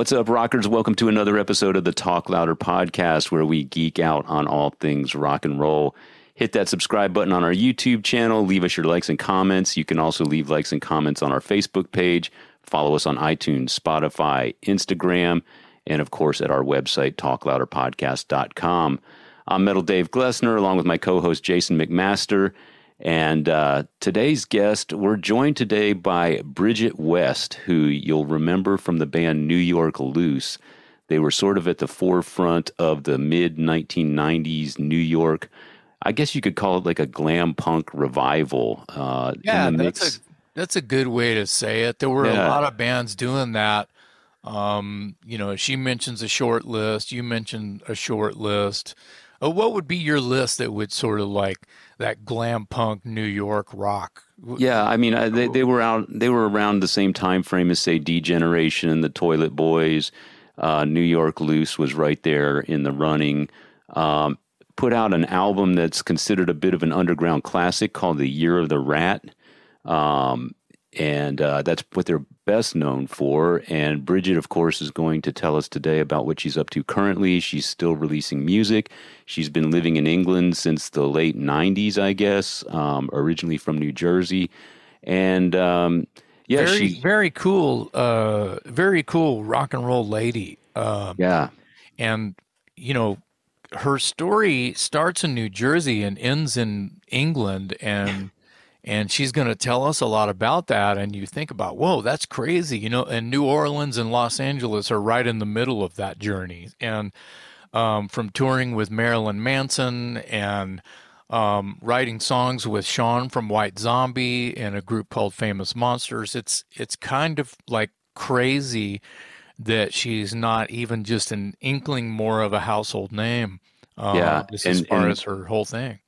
what's up, rockers? Welcome to another episode of the Talk Louder podcast, where we geek out on all things rock and roll. Hit that subscribe button on our YouTube channel. Leave us your likes and comments. You can also leave likes and comments on our Facebook page. Follow us on iTunes, Spotify, Instagram, and of course at our website, talklouderpodcast.com. I'm Metal Dave Glessner, along with my co host Jason McMaster. And uh, today's guest, we're joined today by Bridget West, who you'll remember from the band New York Loose. They were sort of at the forefront of the mid 1990s New York. I guess you could call it like a glam punk revival. Uh, yeah, that's a that's a good way to say it. There were yeah. a lot of bands doing that. Um, you know, she mentions a short list. You mentioned a short list. Uh, what would be your list that would sort of like that glam punk New York rock? Yeah, I mean, they they were out. They were around the same time frame as say D Generation, and the Toilet Boys. Uh, New York Loose was right there in the running. Um, put out an album that's considered a bit of an underground classic called "The Year of the Rat." Um, and uh, that's what they're best known for. And Bridget, of course, is going to tell us today about what she's up to currently. She's still releasing music. She's been living in England since the late 90s, I guess, um, originally from New Jersey. And um, yeah, very, she, very cool, uh, very cool rock and roll lady. Uh, yeah. And, you know, her story starts in New Jersey and ends in England. And and she's going to tell us a lot about that and you think about whoa that's crazy you know and new orleans and los angeles are right in the middle of that journey. And um, from touring with marilyn manson and um, writing songs with sean from white zombie and a group called famous monsters it's it's kind of like crazy that she's not even just an inkling more of a household name uh, yeah, as and, far and, as her whole thing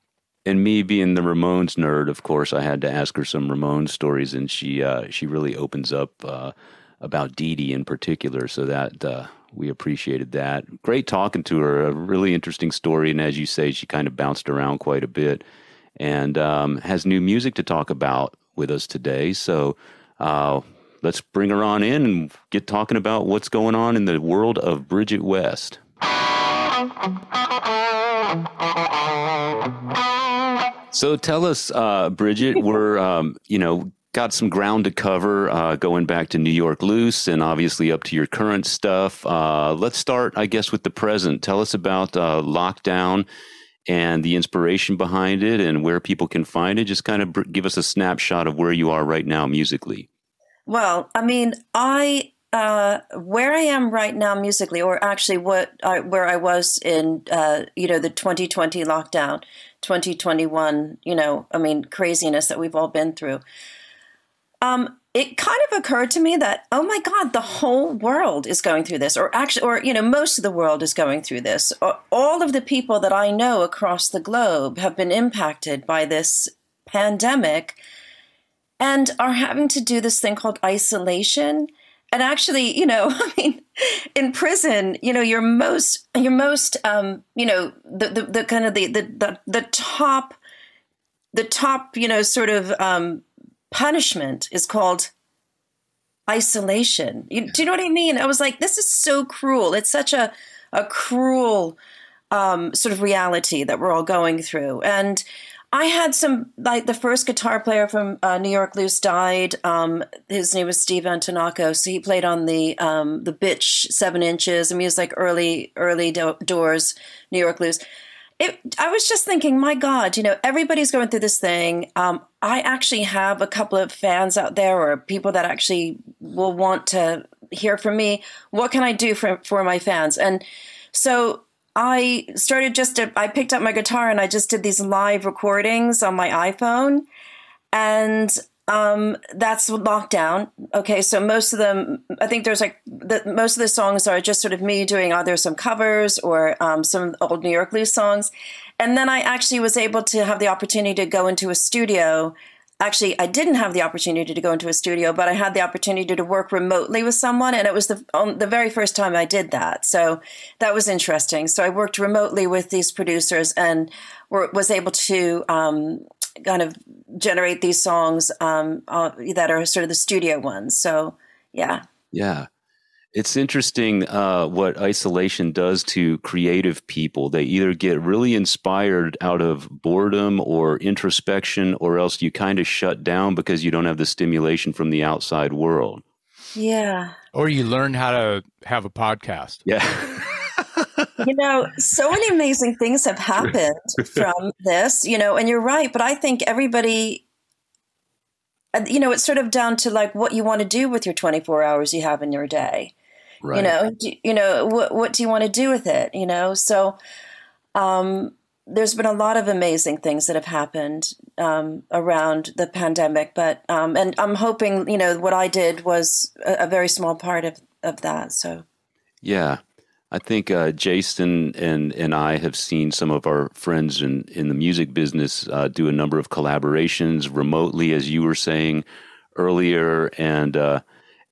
and me being the Ramones nerd, of course, I had to ask her some Ramones stories, and she uh, she really opens up uh, about Dee Dee in particular. So that uh, we appreciated that. Great talking to her. A really interesting story, and as you say, she kind of bounced around quite a bit, and um, has new music to talk about with us today. So. Uh, let's bring her on in and get talking about what's going on in the world of Bridget West. So tell us, uh, Bridget, we're, um, you know, got some ground to cover uh, going back to New York Loose and obviously up to your current stuff. Uh, let's start, I guess, with the present. Tell us about uh, Lockdown and the inspiration behind it and where people can find it. Just kind of give us a snapshot of where you are right now musically. Well, I mean, I uh, where I am right now musically, or actually what I, where I was in, uh, you know, the 2020 lockdown, 2021, you know, I mean, craziness that we've all been through. Um, it kind of occurred to me that, oh my God, the whole world is going through this, or actually, or, you know, most of the world is going through this. All of the people that I know across the globe have been impacted by this pandemic and are having to do this thing called isolation and actually, you know, I mean, in prison, you know, your most, your most, um, you know, the, the, the kind of the, the, the, the top, the top, you know, sort of um, punishment is called isolation. You, do you know what I mean? I was like, this is so cruel. It's such a, a cruel um, sort of reality that we're all going through. And I had some like the first guitar player from uh, New York Loose died. Um, his name was Steve Antonaco. So he played on the um, the Bitch seven inches. I mean, he was like early early do- doors New York Loose. It, I was just thinking, my God, you know, everybody's going through this thing. Um, I actually have a couple of fans out there or people that actually will want to hear from me. What can I do for for my fans? And so I started just to, I picked up my guitar and I just did these live recordings on my iPhone. And um, that's lockdown. Okay, so most of them, I think there's like the, most of the songs are just sort of me doing either some covers or um, some old New York Loose songs. And then I actually was able to have the opportunity to go into a studio actually i didn't have the opportunity to go into a studio but i had the opportunity to work remotely with someone and it was the um, the very first time i did that. So that was interesting. So i worked remotely with these producers and were, was able to um, kind of generate these songs um, uh, that are sort of the studio ones. So yeah. Yeah It's interesting uh, what isolation does to creative people. They either get really inspired out of boredom or introspection, or else you kind of shut down because you don't have the stimulation from the outside world. Yeah. Or you learn how to have a podcast. Yeah. you know, so many amazing things have happened from this, you know, and you're right. But I think everybody, uh, you know, it's sort of down to like what you want to do with your 24 hours you have in your day. Right. You know, do, you know what what do you want to do with it? You know, so um, there's been a lot of amazing things that have happened um, around the pandemic, but um, and I'm hoping you know what I did was a, a, very small part of of that. So yeah, I think uh, Jason and and I have seen some of our friends in in the music business uh, do a number of collaborations remotely, as you were saying earlier, and. Uh,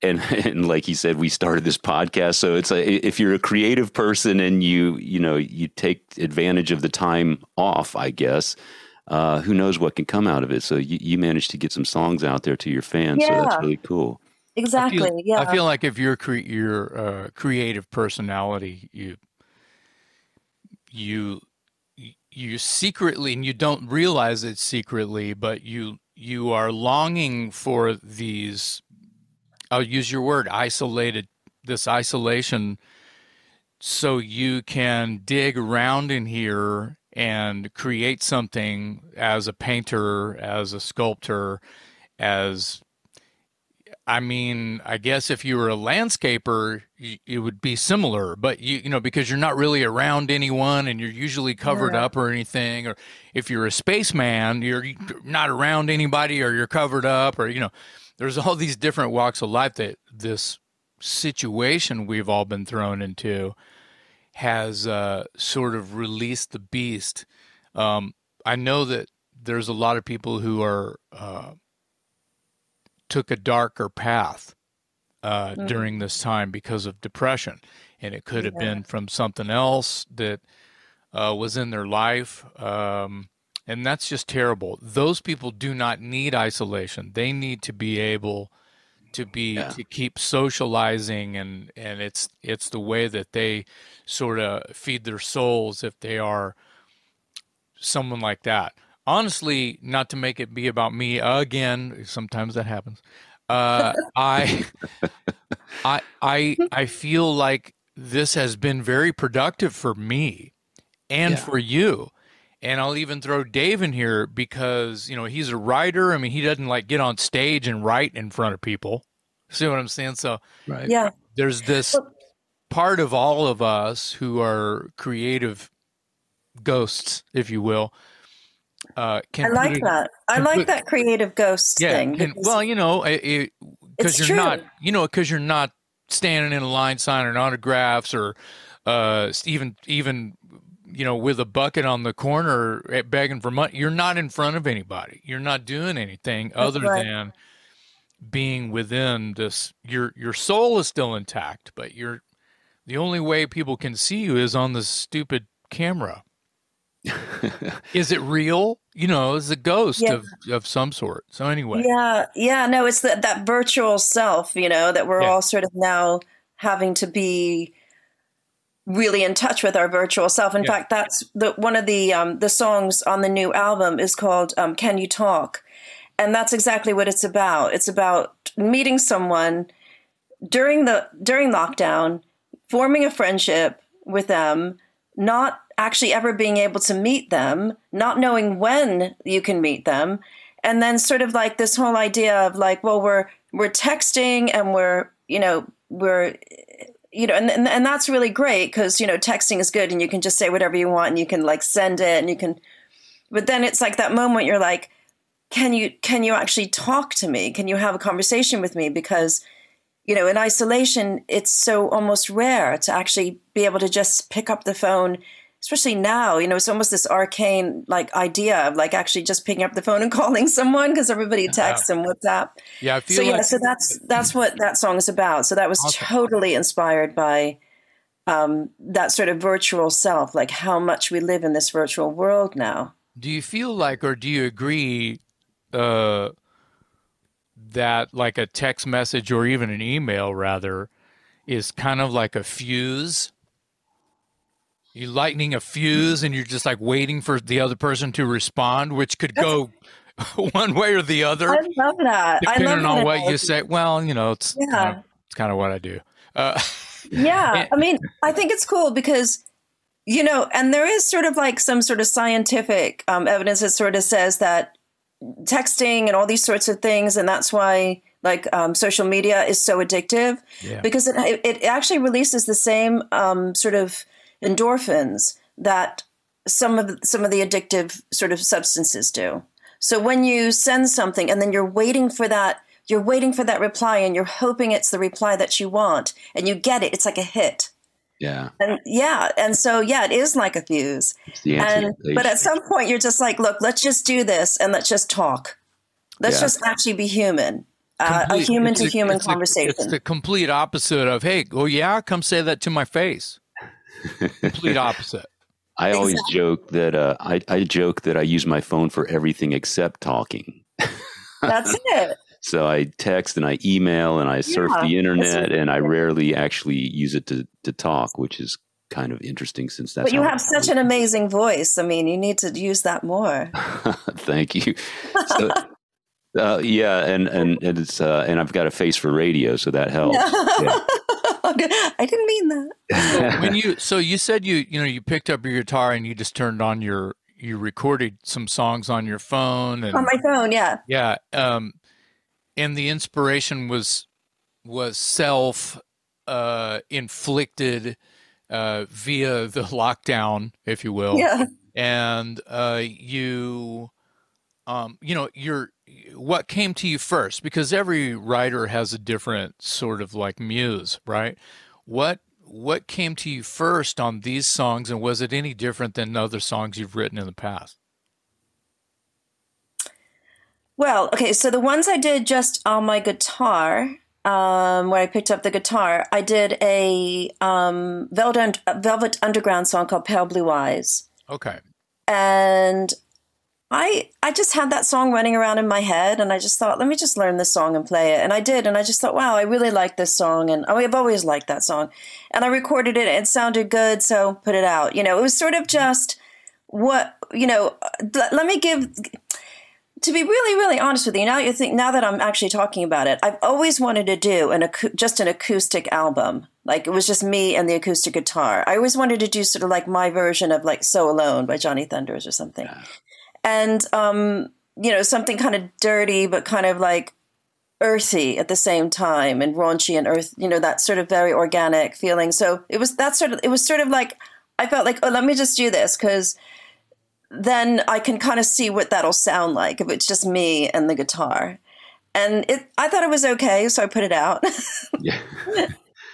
and and like he said, we started this podcast. So it's like if you're a creative person and you you know you take advantage of the time off, I guess. Uh, who knows what can come out of it? So you, you managed to get some songs out there to your fans. Yeah. So that's really cool. Exactly. I feel, yeah. I feel like if you're cre- your uh, creative personality, you you you secretly and you don't realize it secretly, but you you are longing for these I'll use your word, isolated, this isolation, so you can dig around in here and create something as a painter, as a sculptor, as I mean, I guess if you were a landscaper, it would be similar, but you you know because you're not really around anyone and you're usually covered yeah. up or anything, or if you're a spaceman, you're not around anybody or you're covered up or you know there's all these different walks of life that this situation we've all been thrown into has uh, sort of released the beast. Um, I know that there's a lot of people who are uh, took a darker path uh, mm-hmm. during this time because of depression, and it could yeah. have been from something else that uh, was in their life. Um, and that's just terrible. Those people do not need isolation. They need to be able to be yeah. to keep socializing and and it's it's the way that they sort of feed their souls if they are someone like that. Honestly, not to make it be about me again, sometimes that happens. Uh, I I I I feel like this has been very productive for me and yeah. for you and I'll even throw Dave in here because, you know, he's a writer. I mean, he doesn't like get on stage and write in front of people. See what I'm saying? So, right. yeah, there's this part of all of us who are creative ghosts, if you will. Uh, I like it, that. I like put, that creative ghost yeah, thing. And, well, you know, because you're true. not, you know, because you're not standing in a line signing autographs or uh, even even you know, with a bucket on the corner begging for money. You're not in front of anybody. You're not doing anything That's other right. than being within this. Your your soul is still intact, but you're the only way people can see you is on this stupid camera. is it real? You know, is a ghost yeah. of, of some sort. So anyway. Yeah, yeah, no, it's that that virtual self, you know, that we're yeah. all sort of now having to be really in touch with our virtual self. In yeah. fact, that's the one of the um, the songs on the new album is called um, "Can You Talk," and that's exactly what it's about. It's about meeting someone during the during lockdown, forming a friendship with them, not actually ever being able to meet them, not knowing when you can meet them, and then sort of like this whole idea of like, well, we're we're texting and we're you know we're you know, and, and, and that's really great because, you know, texting is good and you can just say whatever you want and you can like send it and you can, but then it's like that moment you're like, can you, can you actually talk to me? Can you have a conversation with me? Because, you know, in isolation, it's so almost rare to actually be able to just pick up the phone especially now, you know, it's almost this arcane like idea of like actually just picking up the phone and calling someone because everybody texts yeah. and WhatsApp. Yeah, I feel so. Like- yeah, so that's that's what that song is about. So that was awesome. totally inspired by um, that sort of virtual self, like how much we live in this virtual world now. Do you feel like, or do you agree? Uh, that like a text message or even an email rather is kind of like a fuse. You lightning a fuse, and you're just like waiting for the other person to respond, which could go one way or the other. I love that. I depending love on what you say. Well, you know, it's Yeah. kind of, it's kind of what I do. Uh, Yeah, I mean, I think it's cool because you know, and there is sort of like some sort of scientific um, evidence that sort of says that texting and all these sorts of things, and that's why like um, social media is so addictive yeah. because it it actually releases the same um, sort of endorphins that some of some of the addictive sort of substances do. So when you send something and then you're waiting for that, you're waiting for that reply and you're hoping it's the reply that you want and you get it, it's like a hit. Yeah. And yeah, and so yeah, it is like a fuse. And but at some point you're just like, look, let's just do this and let's just talk. Let's Yeah. just actually be human. Uh, a human to human conversation. it's the complete opposite of, hey, oh yeah, come say that to my face. Complete opposite. I always joke that uh, I, I joke that I use my phone for everything except talking. That's it. So I text and I email and I surf Yeah, the internet and I rarely actually use it to, to talk, which is kind of interesting since that's but you how I have such an amazing voice. I mean, you need to use that more. Thank you. So, uh, yeah, and and and it's uh, and I've got a face for radio, so that helps. Yeah. I didn't mean that. when you so you said you you know you picked up your guitar and you just turned on your you recorded some songs on your phone and On my phone, yeah. yeah um and the inspiration was was self uh inflicted uh via the lockdown if you will Yeah. and uh you um you know you're what came to you first? Because every writer has a different sort of like muse right? What what came to you first on these songs and was it any different than other songs you've written in the past? Well, okay, so the ones I did just on my guitar, um, where I picked up the guitar, I did a um, Velvet, Velvet Underground song called Pale Blue Eyes. okay. And I I just had that song running around in my head and I just thought, let me just learn this song and play it. And I did, and I just thought, wow, I really like this song and oh, I've always liked that song. And I recorded it, and it sounded good, so put it out. You know, it was sort of just what you know, uh, let, let me give to be really, really honest with you, now you think now that I'm actually talking about it, I've always wanted to do an just an acoustic album. Like it was just me and the acoustic guitar. I always wanted to do sort of like my version of like "So Alone" by Johnny Thunders or something, and um, you know something kind of dirty but kind of like earthy at the same time and raunchy and earth. You know that sort of very organic feeling. So it was that sort of it was sort of like I felt like oh let me just do this because then I can kind of see what that'll sound like if it's just me and the guitar. And it, I thought it was okay, so I put it out. Yeah.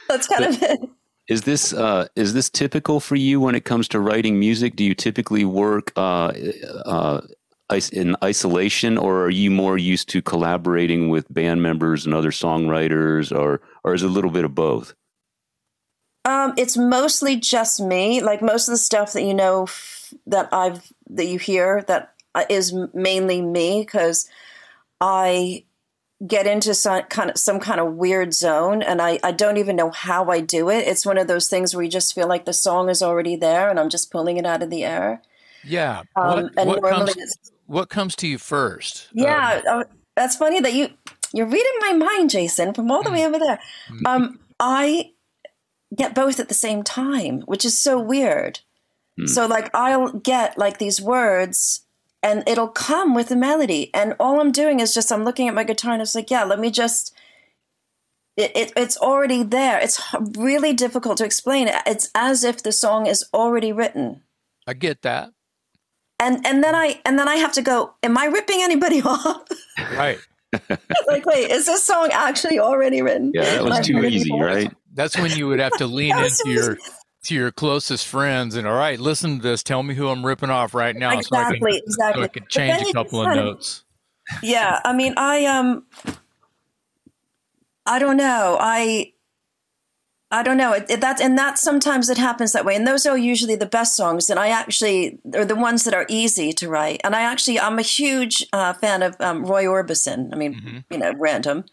That's kind of it. Is this uh, is this typical for you when it comes to writing music? Do you typically work uh, uh, in isolation, or are you more used to collaborating with band members and other songwriters, or or is it a little bit of both? Um, it's mostly just me. Like most of the stuff that you know f- that I've that you hear that uh, mainly me because I get into some kind of some kind of weird zone and I, I don't even know how I do it. It's one of those things where you just feel like the song is already there and I'm just pulling it out of the air. yeah Um, what, and what normally comes what comes to you first Yeah, uh, that's funny that you you're reading my mind, Jason, from all the way over there. Um, I get both at the same time, which is so weird. So like I'll get like these words and it'll come with a melody and all I'm doing is just I'm looking at my guitar and it's like, yeah, let me just it, it, it's already there. It's really difficult to explain. It's as if the song is already written. i get that And and then I and then I have to go, am I ripping anybody off? right like, wait, is this song actually already written? Yeah, that was too easy, right? That's when you would have to lean That's into your to your closest friends and all right, listen to this. Tell me who I'm ripping off right now, so I Exactly, can, exactly. so I can change a couple of notes. Yeah, I mean, I um, I don't know. I I don't know. It, it, that and that sometimes it happens that way, and those are usually the best songs. And I actually are the ones that are easy to write. And I actually I'm a huge uh, fan of um, Roy Orbison. I mean, Mm-hmm. you know, random,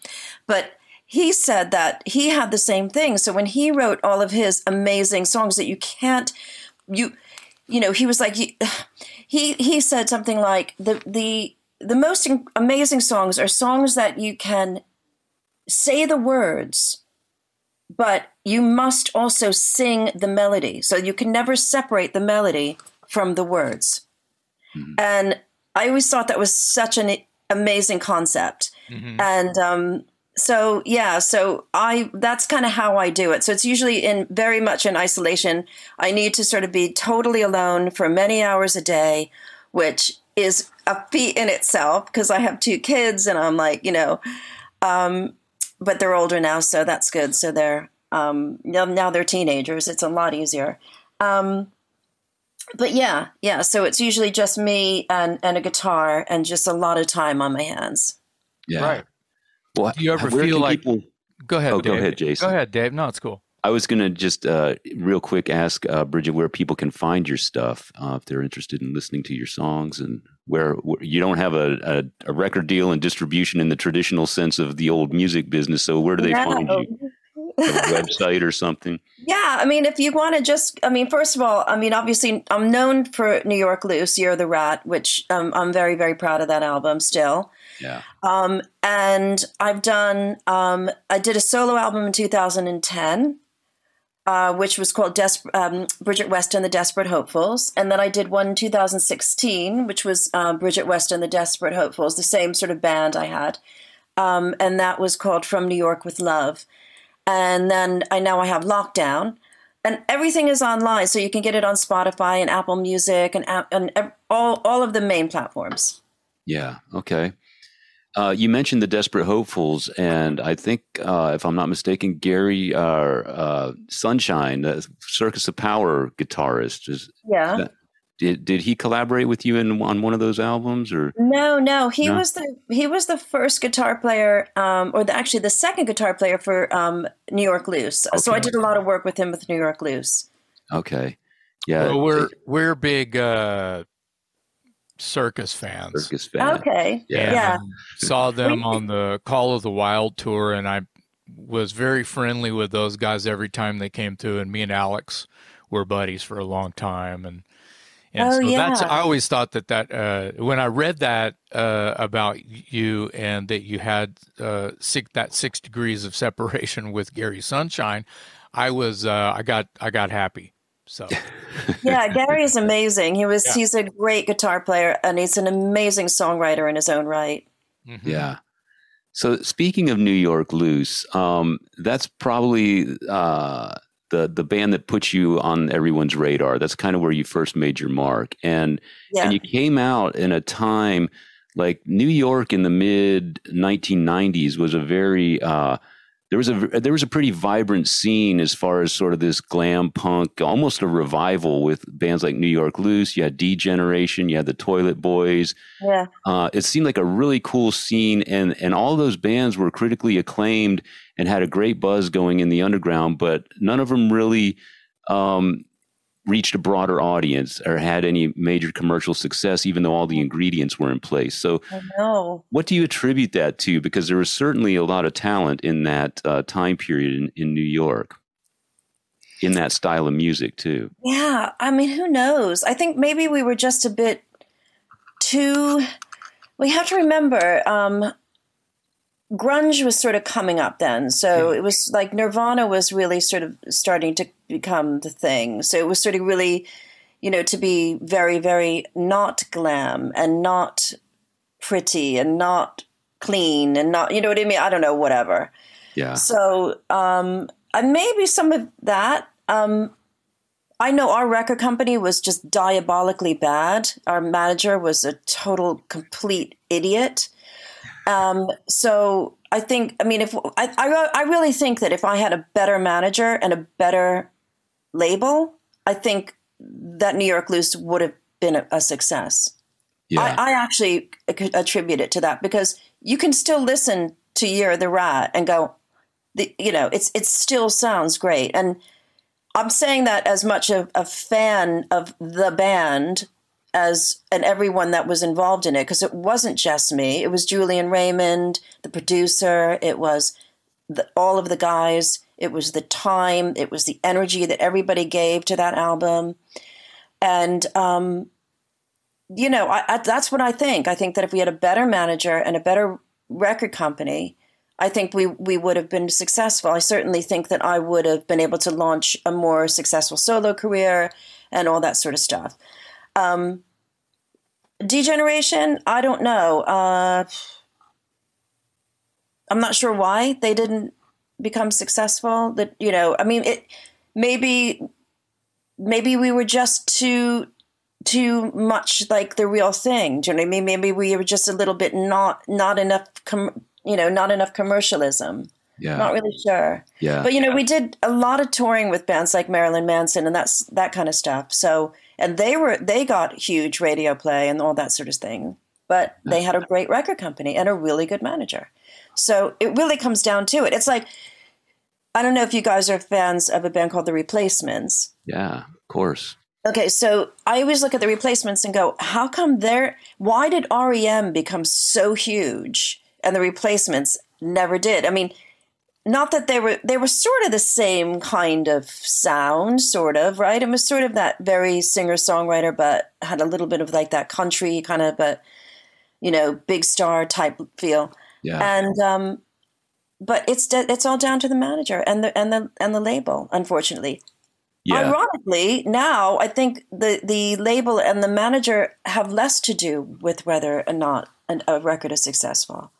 but he said that he had the same thing. So when he wrote all of his amazing songs that you can't, you, you know, he was like, he he said something like the the the most amazing songs are songs that you can say the words, but you must also sing the melody. So you can never separate the melody from the words. Mm-hmm. And I always thought that was such an amazing concept. Mm-hmm. And um, so yeah, so I that's kind of how I do it. So it's usually in very much in isolation. I need to sort of be totally alone for many hours a day, which is a feat in itself because I have two kids and I'm like, you know, um, but they're older now, so that's good. So they're um, now, now they're teenagers. It's a lot easier. Um, but yeah, yeah. So it's usually just me and, and a guitar and just a lot of time on my hands. Yeah. Right. Well, do you ever feel like? People... Go ahead. Oh, Dave. go ahead, Jason. Go ahead, Dave. No, it's cool. I was going to just uh, real quick ask uh, Bridget where people can find your stuff uh, if they're interested in listening to your songs and where, where you don't have a, a, a, record deal and distribution in the traditional sense of the old music business. So where do they no. find you? a website or something? Yeah, I mean, if you want to just, I mean, first of all, I mean, obviously, I'm known for New York Loose, Year the Rat, which um, I'm very, very proud of that album still. Yeah. Um, and I've done, um, I did a solo album in 2010 uh, which was called Des- um, Bridget West and the Desperate Hopefuls. And then I did one in 2016, which was uh, Bridget West and the Desperate Hopefuls, the same sort of band I had. Um, and that was called From New York with Love. And then I now I have Lockdown. And everything is online, so you can get it on Spotify and Apple Music and, and all, all of the main platforms. Yeah, okay. Uh, you mentioned the Desperate Hopefuls, and I think, uh, if I'm not mistaken, Gary uh, uh Sunshine, the Circus of Power guitarist, is yeah. That, did did he collaborate with you in on one of those albums or no no he no? was the he was the first guitar player um, or the, actually the second guitar player for um, New York Loose okay. so I did a lot of work with him with New York Loose okay yeah well, we're we're big uh, circus fans. Circus fans. Okay. Yeah. yeah. Saw them on the Call of the Wild tour, and I was very friendly with those guys every time they came through. And me and Alex were buddies for a long time, and and oh, so yeah. that's I always thought that that uh, when I read that uh, about you and that you had uh, six, that six degrees of separation with Gary Sunshine, I was uh, I got I got happy so yeah, Gary is amazing. He was yeah. he's a great guitar player and he's an amazing songwriter in his own right. Mm-hmm. Yeah. So speaking of New York Loose, um, that's probably uh, the the band that puts you on everyone's radar. That's kind of where you first made your mark, and yeah. and you came out in a time like New York in the mid 1990s was a very uh, there was a there was a pretty vibrant scene as far as sort of this glam punk, almost a revival with bands like New York Loose. You had D Generation, you had the Toilet Boys. Yeah, uh, it seemed like a really cool scene, and and all those bands were critically acclaimed and had a great buzz going in the underground, but none of them really um, reached a broader audience or had any major commercial success, even though all the ingredients were in place. So, what do you attribute that to? Because there was certainly a lot of talent in that uh, time period in, in New York, in that style of music, too. Yeah. I mean, who knows? I think maybe we were just a bit too. We have to remember um, grunge was sort of coming up then. So it was like Nirvana was really sort of starting to become the thing. So it was sort of really, you know, to be very, very not glam and not pretty and not clean and not, you know what I mean? I don't know, whatever. Yeah. So um, maybe some of that. Um, I know our record company was just diabolically bad. Our manager was a total, complete idiot um, so I think, I mean, if I, I, I really think that if I had a better manager and a better label, I think that New York Loose would have been a, a success. Yeah. I, I, actually attribute it to that because you can still listen to Year the Rat and go, the, you know, it's it still sounds great. And I'm saying that as much of a fan of the band as and everyone that was involved in it because it wasn't just me it was julian raymond the producer it was the, all of the guys. It was the time. It was the energy that everybody gave to that album, and um, you know, I, I, that's what I think. I think that if we had a better manager and a better record company, I think we we would have been successful. I certainly think that I would have been able to launch a more successful solo career and all that sort of stuff. Um, D Generation, I don't know. Uh, I'm not sure why they didn't become successful. That you know, I mean, it maybe maybe we were just too too much like the real thing. Do you know what I mean? Maybe we were just a little bit not not enough. Com- you know, not enough commercialism. Yeah. Not really sure. Yeah. But you know, we did a lot of touring with bands like Marilyn Manson and that's that kind of stuff. So and they were they got huge radio play and all that sort of thing. But they had a great record company and a really good manager. So it really comes down to it. It's like I don't know if you guys are fans of a band called The Replacements. Yeah, of course. Okay, so I always look at the replacements and go, how come they're why did REM become so huge? and the replacements never did. I mean, not that they were they were sort of the same kind of sound, sort of, right? It was sort of that very singer songwriter, but had a little bit of like that country kind of, but you know, big star type feel. Yeah. And um, but it's it's all down to the manager and the and the and the label, unfortunately. Yeah. Ironically, now I think the the label and the manager have less to do with whether or not an, a record is successful.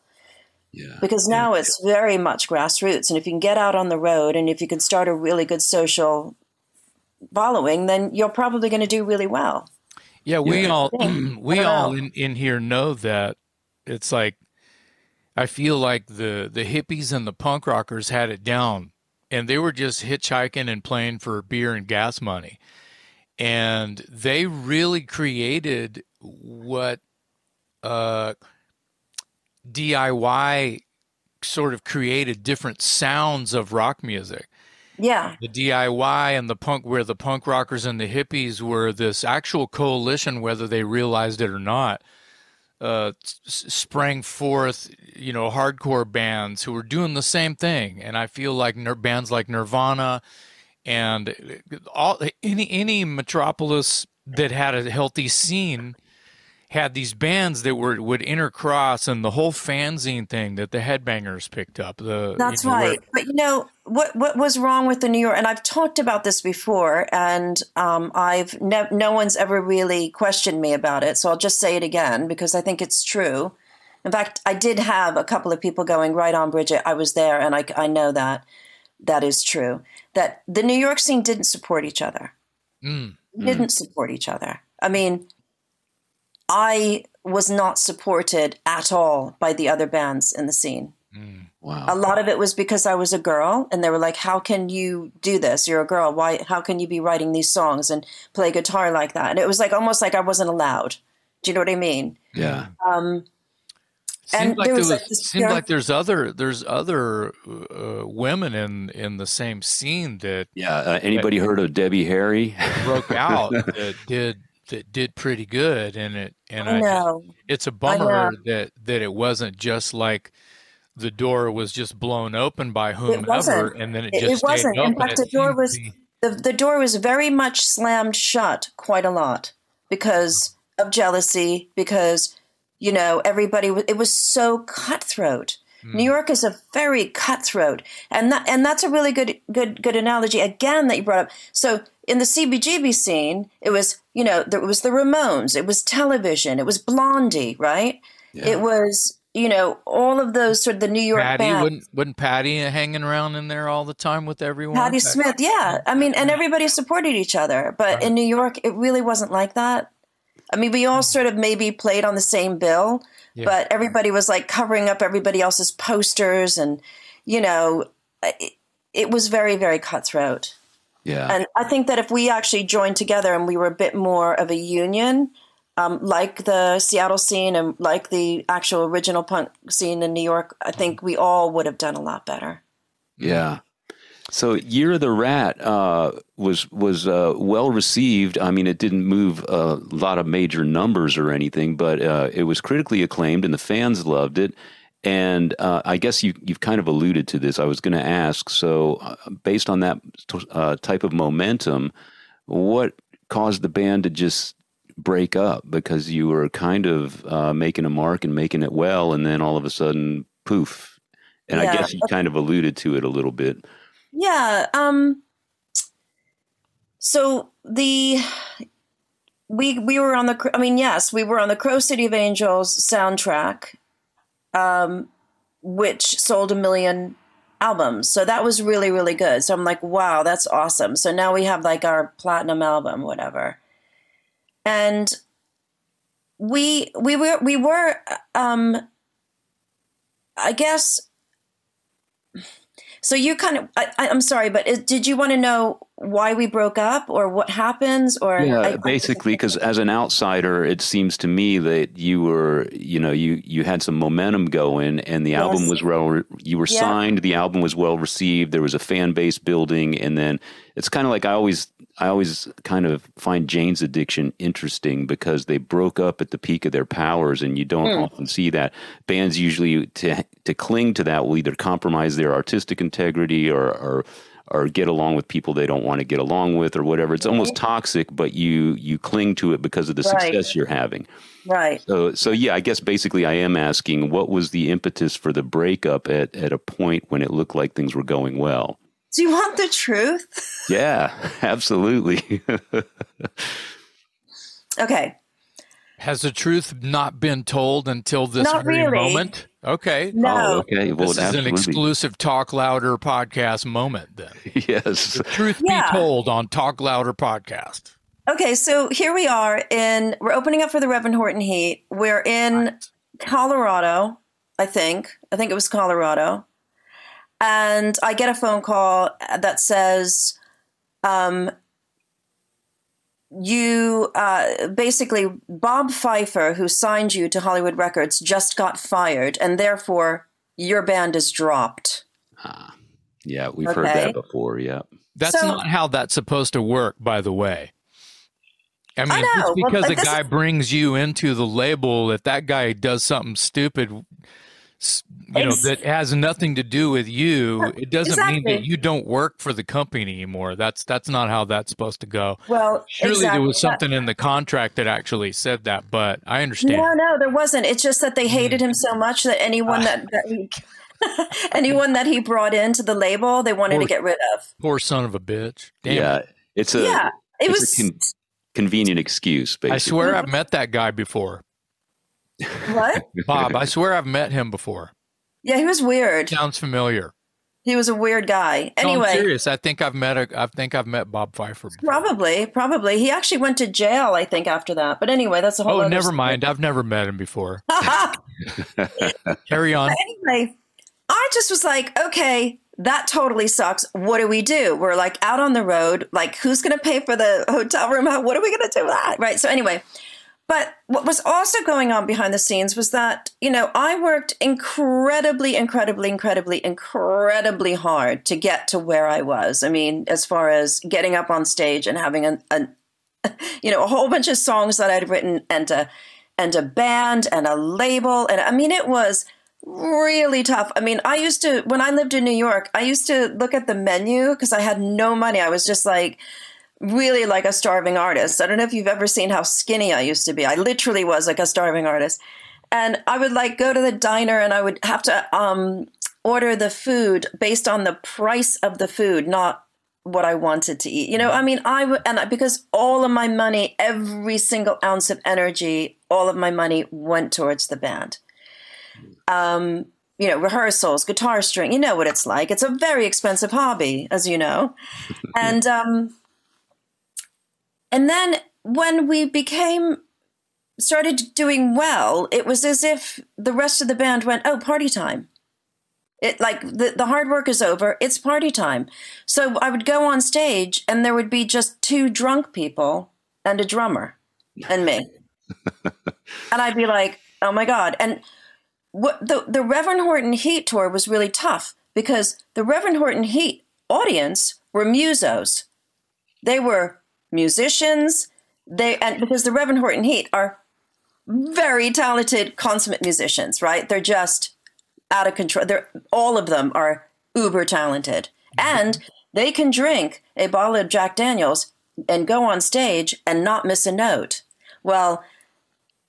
Yeah. Because now Yeah. it's very much grassroots. And if you can get out on the road and if you can start a really good social following, then you're probably going to do really well. Yeah, we Yeah. all we all in, in here know that it's like I feel like the the hippies and the punk rockers had it down and they were just hitchhiking and playing for beer and gas money. And they really created what uh DIY sort of created different sounds of rock music Yeah. the DIY and the punk, where the punk rockers and the hippies were this actual coalition, whether they realized it or not, uh, sprang forth, you know, hardcore bands who were doing the same thing. And I feel like nir- bands like Nirvana and all any any metropolis that had a healthy scene had these bands that were would intercross and the whole fanzine thing that the headbangers picked up. The That's you know, where- right. But you know what? What was wrong with the New York? And I've talked about this before, and um, I've ne- no one's ever really questioned me about it. So I'll just say it again because I think it's true. In fact, I did have a couple of people going right on, Bridget. I was there, and I I know that that is true. That the New York scene didn't support each other. Mm. Didn't support each other. I mean, I was not supported at all by the other bands in the scene Mm. Wow. a lot of it was because I was a girl, and they were like, "How can you do this? You're a girl. Why? How can you be writing these songs and play guitar like that?" And it was like almost like I wasn't allowed. Do you know what I mean? yeah. Um, Seems And like there there was, was, like, this seems young- like there's other there's other uh, women in in the same scene that Yeah. Uh, anybody heard of Debbie Harry? broke out that did that did pretty good and it and I I, know. it's a bummer that that it wasn't just like the door was just blown open by whomever and then it just it wasn't. In open. fact, the door was- The the door was very much slammed shut quite a lot because of jealousy. Because you know everybody. It was so cutthroat. New hmm. York is a very cutthroat, and that and that's a really good good good analogy again that you brought up. So in the CBGB scene, it was you know there was the Ramones, it was television, it was Blondie, right? It was you know all of those sort of the New York Patty bands. wouldn't wouldn't Patti hanging around in there all the time with everyone? Patti Smith, yeah. Hmm. I mean, and hmm. everybody supported each other. But in New York, it really wasn't like that. I mean, we all sort of maybe played on the same bill, Yeah. but everybody was like covering up everybody else's posters, and you know, it, it was very, very cutthroat. Yeah. And I think that if we actually joined together and we were a bit more of a union, um, like the Seattle scene and like the actual original punk scene in New York, I think we all would have done a lot better. Yeah. So Year of the Rat uh, was was uh, well received. I mean, it didn't move a lot of major numbers or anything, but uh, it was critically acclaimed, and the fans loved it. And uh, I guess you, you've kind of alluded to this. I was going to ask. So, uh, based on that uh, type of momentum, what caused the band to just break up? Because you were kind of uh, making a mark and making it well, and then all of a sudden, poof. And yeah. I guess you kind of alluded to it a little bit. Yeah. Um, so the we we were on the I mean yes we were on the Crow City of Angels soundtrack, um, which sold a million albums. So that was really really good. So I'm like wow that's awesome. So now we have like our platinum album whatever, and we we were we were um, I guess so you kind of, I, am sorry, but is, did you want to know why we broke up or what happens or? Yeah, I, basically, because as an outsider, it seems to me that you were, you know, you you had some momentum going, and the yes. album was well. You were yeah. signed. The album was well received. There was a fan base building, and then it's kind of like I always I always kind of find Jane's Addiction interesting because they broke up at the peak of their powers, and you don't mm. often see that. Bands usually to to cling to that will either compromise their artistic integrity or or or get along with people they don't want to get along with or whatever. It's almost toxic, but you you cling to it because of the right. success you're having. Right. So so yeah, I guess basically I am asking what was the impetus for the breakup at at a point when it looked like things were going well. Do you want the truth? Yeah, absolutely. okay. Has the truth not been told until this not very really. moment? Okay. No. Oh, okay. Well, this absolutely. is an exclusive Talk Louder podcast moment then. yes. The truth yeah. be told on Talk Louder podcast. Okay, so here we are in we're opening up for the Reverend Horton Heat. We're in right. Colorado, I think. I think it was Colorado and I get a phone call that says, um, you uh, basically Bob Pfeiffer, who signed you to Hollywood Records, just got fired, and therefore your band is dropped. Ah, yeah, we've okay. heard that before. Yeah, that's so, not how that's supposed to work, by the way. I mean, I just because well, a guy is- brings you into the label, if that guy does something stupid, you know that has nothing to do with you it doesn't exactly. mean that you don't work for the company anymore that's that's not how that's supposed to go well surely exactly. there was something in the contract that actually said that but i understand no no there wasn't it's just that they hmm. hated him so much that anyone ah. that, that he, anyone that he brought into the label they wanted poor, to get rid of poor son of a bitch Damn yeah it. it's a yeah it was con- convenient excuse basically. i swear i've met that guy before what? Bob, I swear I've met him before. Yeah, he was weird. Sounds familiar. He was a weird guy. Anyway, no, I'm serious. I think I've met a. I think I've met Bob Pfeiffer. Before. Probably, probably. He actually went to jail. I think after that. But anyway, that's a whole. Oh, never story. mind. I've never met him before. Carry on. But anyway, I just was like, okay, that totally sucks. What do we do? We're like out on the road. Like, who's going to pay for the hotel room? What are we going to do? with that? Right. So anyway, but what was also going on behind the scenes was that, you know, I worked incredibly, incredibly, incredibly, incredibly hard to get to where I was. I mean, as far as getting up on stage and having a, you know, a whole bunch of songs that I'd written and a and a band and a label. And I mean, it was really tough. I mean, I used to when I lived in New York, I used to look at the menu because I had no money. I was just like really like a starving artist. I don't know if you've ever seen how skinny I used to be. I literally was like a starving artist. And I would like go to the diner and I would have to um, order the food based on the price of the food, not what I wanted to eat. You know, I mean, I would, and I, because all of my money, every single ounce of energy, all of my money went towards the band. Um, you know, rehearsals, guitar string, you know what it's like. It's a very expensive hobby, as you know. And, um, and then when we became started doing well, it was as if the rest of the band went, "Oh, party time." It like the the hard work is over. It's party time. So I would go on stage and there would be just two drunk people and a drummer and me. and I'd be like, "Oh my god." And what the the Reverend Horton Heat tour was really tough because the Reverend Horton Heat audience were musos. They were musicians. They and because the Reverend Horton Heat are very talented, consummate musicians, right? They're just out of control. They're all of them are uber talented, and they can drink a bottle of Jack Daniels and go on stage and not miss a note. Well,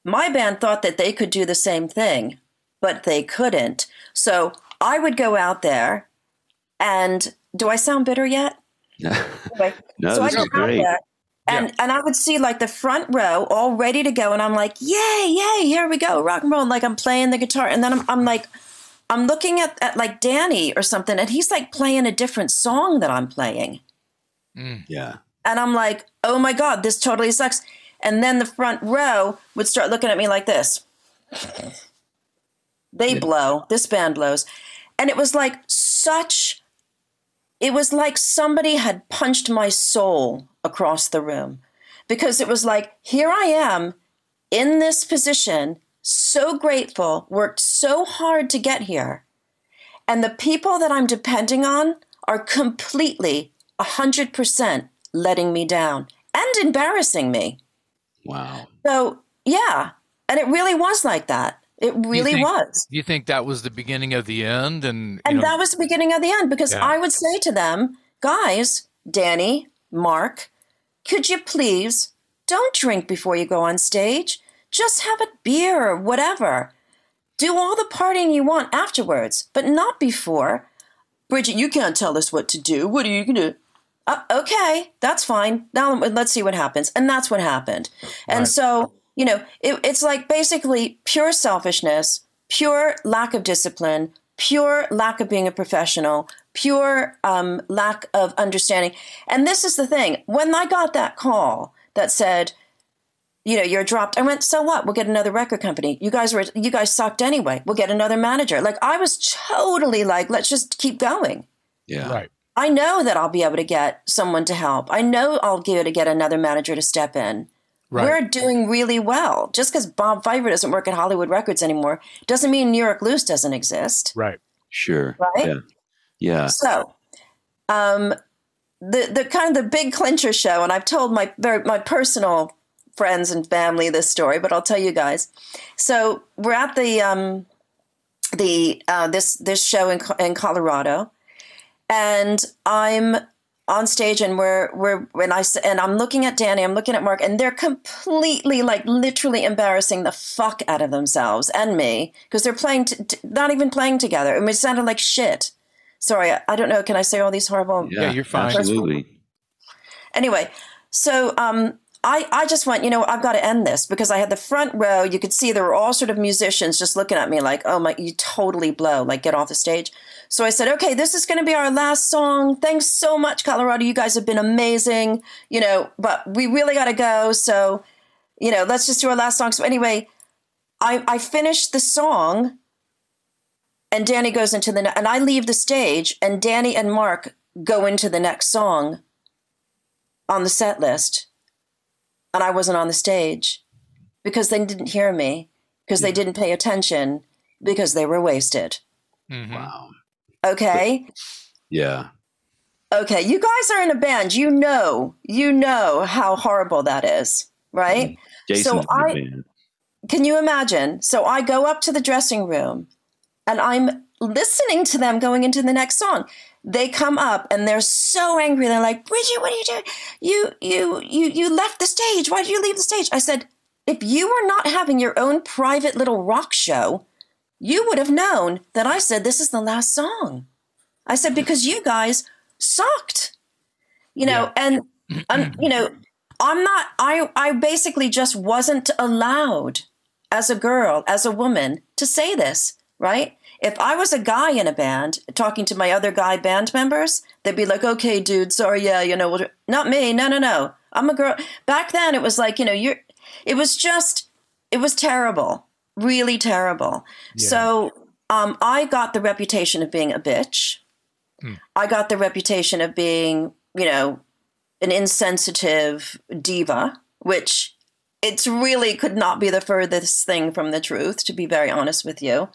my band thought that they could do the same thing, but they couldn't. So I would go out there, and do I sound bitter yet? no, so I this go is great. there, and and I would see like the front row all ready to go, and I'm like, yay, yay, here we go, rock and roll. And like I'm playing the guitar, and then I'm, I'm like, I'm looking at, at like Danny or something, and he's like playing a different song that I'm playing, mm. Yeah. and I'm like, oh my god, this totally sucks. And then the front row would start looking at me like this. They Yeah. blow. This band blows. And it was like such, it was like somebody had punched my soul across the room because it was like, here I am in this position, so grateful, worked so hard to get here. And the people that I'm depending on are completely, 100% letting me down and embarrassing me. Wow. So, yeah. And it really was like that. It really think- was. Do you think that was the beginning of the end? And, And know, that was the beginning of the end because Yeah. I would say to them, guys, Danny, Mark, could you please don't drink before you go on stage? Just have a beer or whatever. Do all the partying you want afterwards, but not before. Bridget, you can't tell us what to do. What are you going to uh, okay, that's fine. Now let's see what happens. And that's what happened. And Right. so, you know, it, it's like basically pure selfishness, pure lack of discipline, pure lack of being a professional, pure um, lack of understanding. And this is the thing when I got that call that said, you know, you're dropped. I went, so what? We'll get another record company. You guys were, you guys sucked anyway. We'll get another manager. Like I was totally like, let's just keep going. Yeah. right. I know that I'll be able to get someone to help. I know I'll be able to get another manager to step in. Right. We're doing really well. Just because Bob Pfeifer doesn't work at Hollywood Records anymore doesn't mean New York Loose doesn't exist. right. Sure. Right? Yeah. Yeah. So, um, the the kind of the big clincher show, and I've told my very my personal friends and family this story, but I'll tell you guys. So we're at the um, the uh, this this show in in Colorado, and I'm on stage and we're we're and I and I'm looking at Danny, I'm looking at Mark, and they're completely like literally embarrassing the fuck out of themselves and me because they're playing t- t- not even playing together. I mean, it sounded like shit. Sorry, I, I don't know. Can I say all these horrible? Yeah, you're fine. Absolutely. Anyway, so um, I I just went, you know, I've got to end this because I had the front row. You could see there were all sort of musicians just looking at me like, oh my, you totally blow. Like, get off the stage. So I said, okay, this is going to be our last song. Thanks so much, Colorado. You guys have been amazing. You know, but we really got to go. So, you know, let's just do our last song. So anyway, I I finished the song. And Danny goes into the, and I leave the stage, and Danny and Mark go into the next song on the set list and I wasn't on the stage because they didn't hear me, because they didn't pay attention, because they were wasted. Mhm. Wow. Okay. Yeah. Okay. You guys are in a band. You know, you know how horrible that is, right? Mm-hmm. Jason's in I- band. Can you imagine? So I go up to the dressing room and I'm listening to them going into the next song. They come up and they're so angry. They're like, Bridget, what are you doing? You you you you left the stage. Why did you leave the stage? I said, if you were not having your own private little rock show, you would have known that I said this is the last song. I said, hmm. because you guys sucked. You know, and I'm you know, I'm not I I basically just wasn't allowed as a girl, as a woman, to say this, right? If I was a guy in a band talking to my other guy band members, they'd be like, okay, dude, sorry, yeah, you know, we'll not me. No, no, no. I'm a girl. Back then, it was like, you know, you're, it was just, it was terrible, really terrible. So um, I got the reputation of being a bitch. I got the reputation of being, you know, an insensitive diva, which it's really could not be the furthest thing from the truth, to be very honest with you.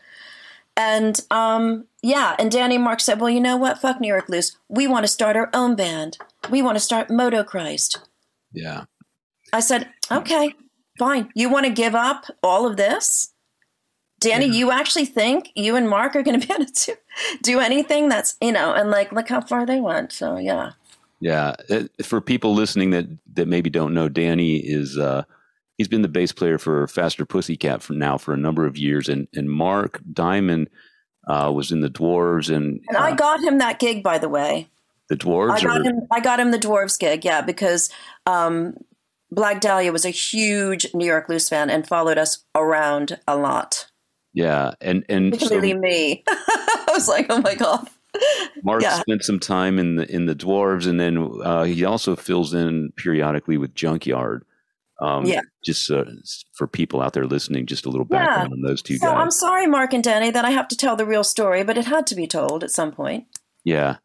And um, yeah, and Danny Mark said, well, you know what? Fuck New York Loose. We want to start our own band. We want to start Motochrist. Danny, yeah. you actually think you and Mark are going to be able to do anything that's, you know, and like, look how far they went. So, yeah. Yeah. For people listening that, that maybe don't know, Danny is, uh, he's been the bass player for Faster Pussycat for now for a number of years. And, and Mark Diamond, uh, was in the Dwarves. And, and I uh, got him that gig, by the way. The Dwarves? I got, or? him, I got him the Dwarves gig, yeah, because um, Blag Dahlia was a huge New York Loose fan and followed us around a lot. Yeah, and and particularly so, me. I was like, oh my god. Mark yeah. spent some time in the in the dwarves, and then uh, he also fills in periodically with Junkyard. Um, yeah, just uh, for people out there listening, just a little background yeah. on those two so guys. I'm sorry, Mark and Danny, that I have to tell the real story, but it had to be told at some point. Yeah.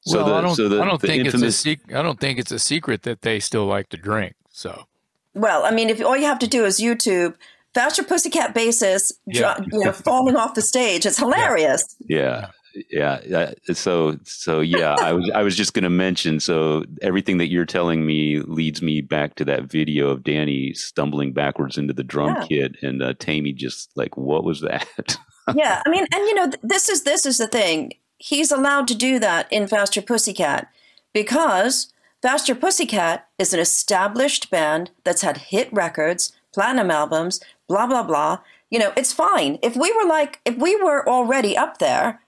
So well, the, I don't. So the, I don't think infamous... it's a secret. I don't think it's a secret that they still like to drink. So. Well, I mean, if all you have to do is YouTube Faster Pussycat bassist, yeah. you know, falling off the stage. It's hilarious. Yeah. yeah. yeah. So, so yeah, I was, I was just going to mention. So everything that you're telling me leads me back to that video of Danny stumbling backwards into the drum yeah. kit, and uh, Tammy just like, what was that? yeah, I mean, and you know, this is this is the thing. He's allowed to do that in Faster Pussycat because Faster Pussycat is an established band that's had hit records, platinum albums, blah, blah, blah. You know, it's fine. If we were like, if we were already up there,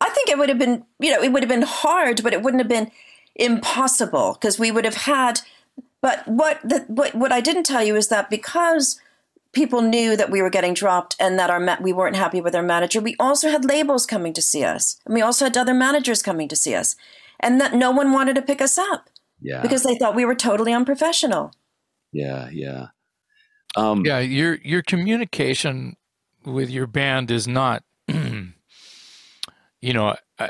I think it would have been, you know, it would have been hard, but it wouldn't have been impossible because we would have had. But what, the, what, what I didn't tell you is that because people knew that we were getting dropped and that our ma- we weren't happy with our manager, we also had labels coming to see us. And we also had other managers coming to see us. And that no one wanted to pick us up. Yeah. Because they thought we were totally unprofessional. Yeah, yeah. Um, yeah, your your communication with your band is not, you know, uh,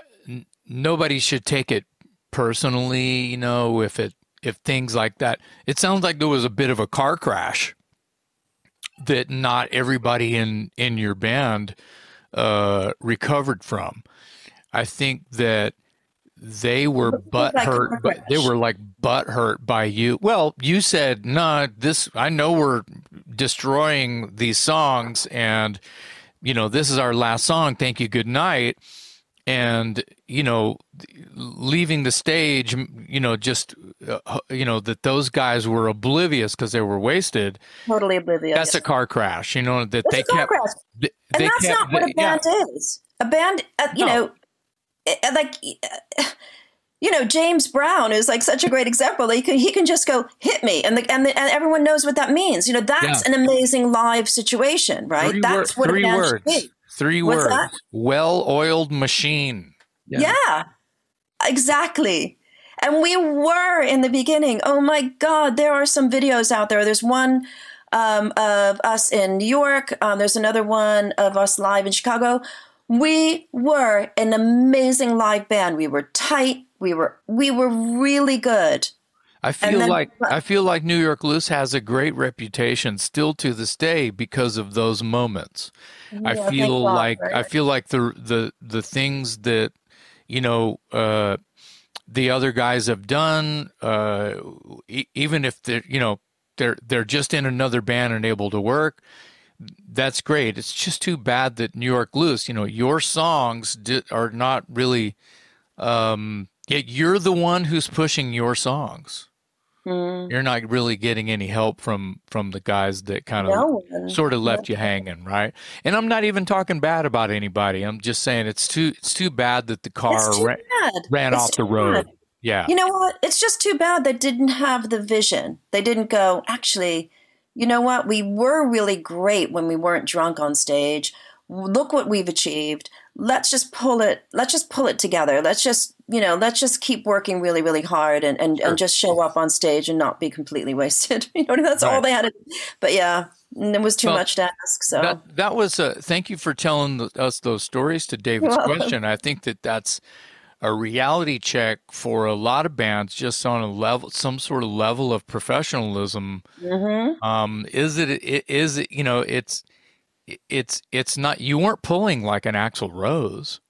nobody should take it personally. You know, if it if things like that. It sounds like there was a bit of a car crash that not everybody in in your band uh, recovered from. I think that they were butt hurt. But they were like butt hurt by you. Well, you said, "Nah, this. I know we're destroying these songs, and you know this is our last song. Thank you, good night." And you know, leaving the stage, you know, just uh, you know that those guys were oblivious because they were wasted. Totally oblivious. That's a car crash. You know that that's they kept. They, and they that's kept, not what a band yeah. is. A band, uh, you no. know like you know James Brown is like such a great example. He can he can just go hit me, and the, and the, and everyone knows what that means. You know that's yeah. an amazing live situation, right? Three that's wor- what three words. Three What's words. Well-oiled machine. Yeah. yeah, exactly. And we were in the beginning. Oh my God, there are some videos out there. There's one um, of us in New York. Um, there's another one of us live in Chicago we were an amazing live band. We were tight. We were we were really good. I feel then, like I feel like New York Loose has a great reputation still to this day because of those moments. Yeah, I feel like I feel like the the the things that you know uh, the other guys have done, uh, e- even if they're you know they're they're just in another band and able to work that's great. It's just too bad that New York Loose, you know, your songs are not really. Um, yet you're the one who's pushing your songs. Mm. You're not really getting any help from from the guys that kind of no. sort of left you hanging, right? And I'm not even talking bad about anybody. I'm just saying it's too it's too bad that the car ra- ran it's off the road. Bad. Yeah. You know what? It's just too bad they didn't have the vision. They didn't go, actually, you know what? We were really great when we weren't drunk on stage. Look what we've achieved. Let's just pull it. Let's just pull it together. Let's just, you know, let's just keep working really, really hard and, and, sure. and just show up on stage and not be completely wasted. you know, that's right. all they had. To, but yeah, it was too well, much to ask. So that, that was, uh, thank you for telling us those stories to David's question. I think that that's, a reality check for a lot of bands just on a level some sort of level of professionalism mm-hmm. um, is it is it you know it's it's it's not you weren't pulling like an Axl Rose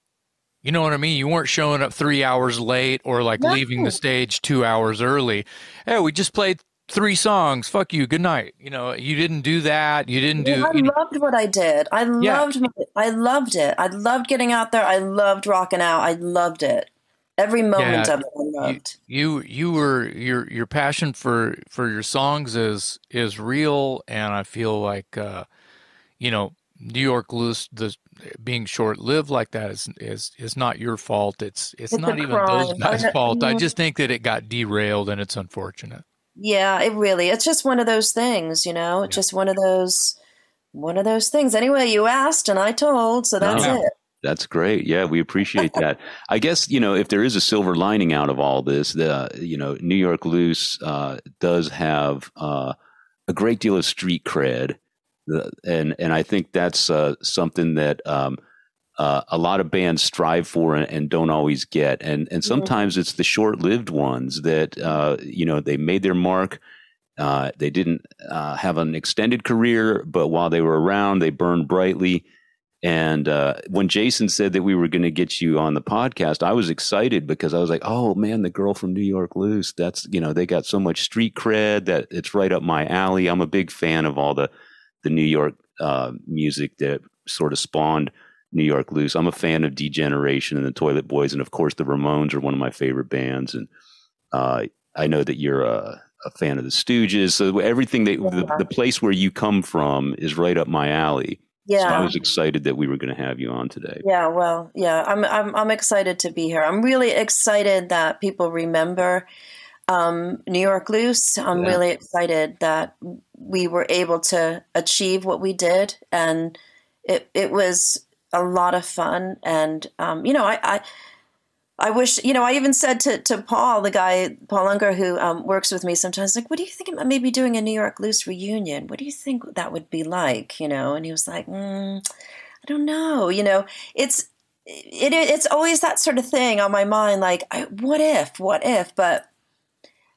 you know what I mean? You weren't showing up three hours late or like no. leaving the stage two hours early. Hey, we just played three songs. Fuck you. Good night. You know, you didn't do that. You didn't do. Yeah, I you know, loved what I did. I Yeah. loved. my- I loved it. I loved getting out there. I loved rocking out. I loved it. Every moment Yeah, of it, I loved. you you were your your passion for for your songs is is real, and I feel like uh, you know New York Loose the being short lived like that is is is not your fault. It's it's, It's not even those guys' fault. I mm. just think that it got derailed, and it's unfortunate. Yeah, it really. It's just one of those things, you know. It's just one of those, one of those things. Anyway, you asked and I told, so that's No. it. That's great. Yeah, we appreciate that. I guess you know if there is a silver lining out of all this, the you know New York Loose uh, does have uh, a great deal of street cred, the, and and I think that's uh, something that um, uh, a lot of bands strive for and, and don't always get, and and sometimes it's the short lived ones that uh, you know they made their mark. Uh, they didn't uh, have an extended career, but while they were around, they burned brightly. And uh, when Jason said that we were going to get you on the podcast, I was excited because I was like, "Oh man, the girl from New York Loose. That's you know they got so much street cred that it's right up my alley. I'm a big fan of all the the New York uh, music that sort of spawned New York Loose. I'm a fan of D Generation and the Toilet Boys, and of course the Ramones are one of my favorite bands. And uh, I know that you're a, a fan of the Stooges. So everything that the, Yeah. the place where you come from is right up my alley. So I was excited that we were going to have you on today. Yeah, well, yeah, I'm I'm I'm excited to be here. I'm really excited that people remember um, New York Loose. I'm Yeah. really excited that we were able to achieve what we did, and it it was a lot of fun. And um, you know, I, I I wish you know. I even said to to Paul, the guy Paul Unger, who um, works with me sometimes, like, what do you think about maybe doing a New York Loose reunion? What do you think that would be like? You know, and he was like, mm, I don't know. You know, it's it, it's always that sort of thing on my mind like I, what if what if but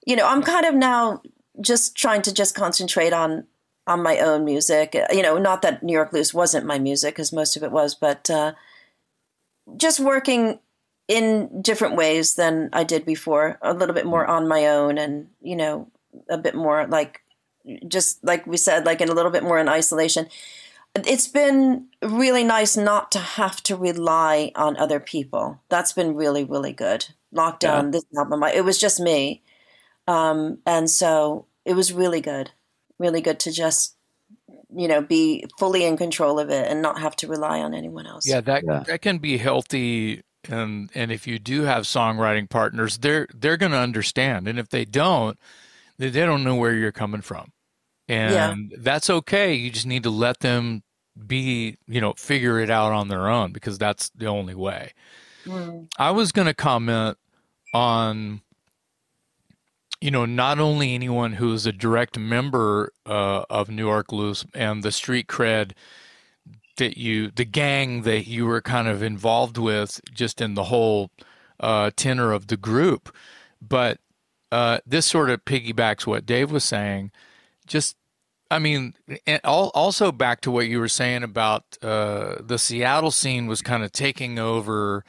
you know i'm kind of now just trying to just concentrate on on my own music you know not that new york loose wasn't my music because most of it was but uh, just working in different ways than i did before a little bit more on my own and you know a bit more like just like we said like in a little bit more in isolation it's been really nice not to have to rely on other people. That's been really, really good. Lockdown, this album, it was just me. Um, and so it was really good, really good to just, you know, be fully in control of it and not have to rely on anyone else. Yeah, that Yeah. that can be healthy and and if you do have songwriting partners, they're they're going to understand. And if they don't, they, they don't know where you're coming from. And Yeah. that's okay. You just need to let them be, you know, figure it out on their own because that's the only way. Mm. I was going to comment on you know not only anyone who is a direct member uh, of New York Loose and the street cred that you the gang that you were kind of involved with just in the whole uh, tenor of the group. But uh, this sort of piggybacks what Dave was saying. Just I mean, and al- also back to what you were saying about uh, the Seattle scene was kind of taking over,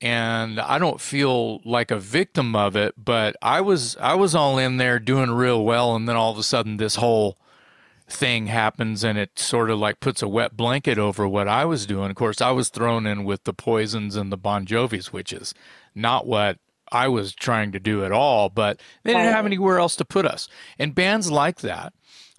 and I don't feel like a victim of it, but I was I was all in there doing real well, and then all of a sudden this whole thing happens, and it sort of like puts a wet blanket over what I was doing. Of course, I was thrown in with the Poisons and the Bon Jovis, which is not what I was trying to do at all, but they didn't have anywhere else to put us. And bands like that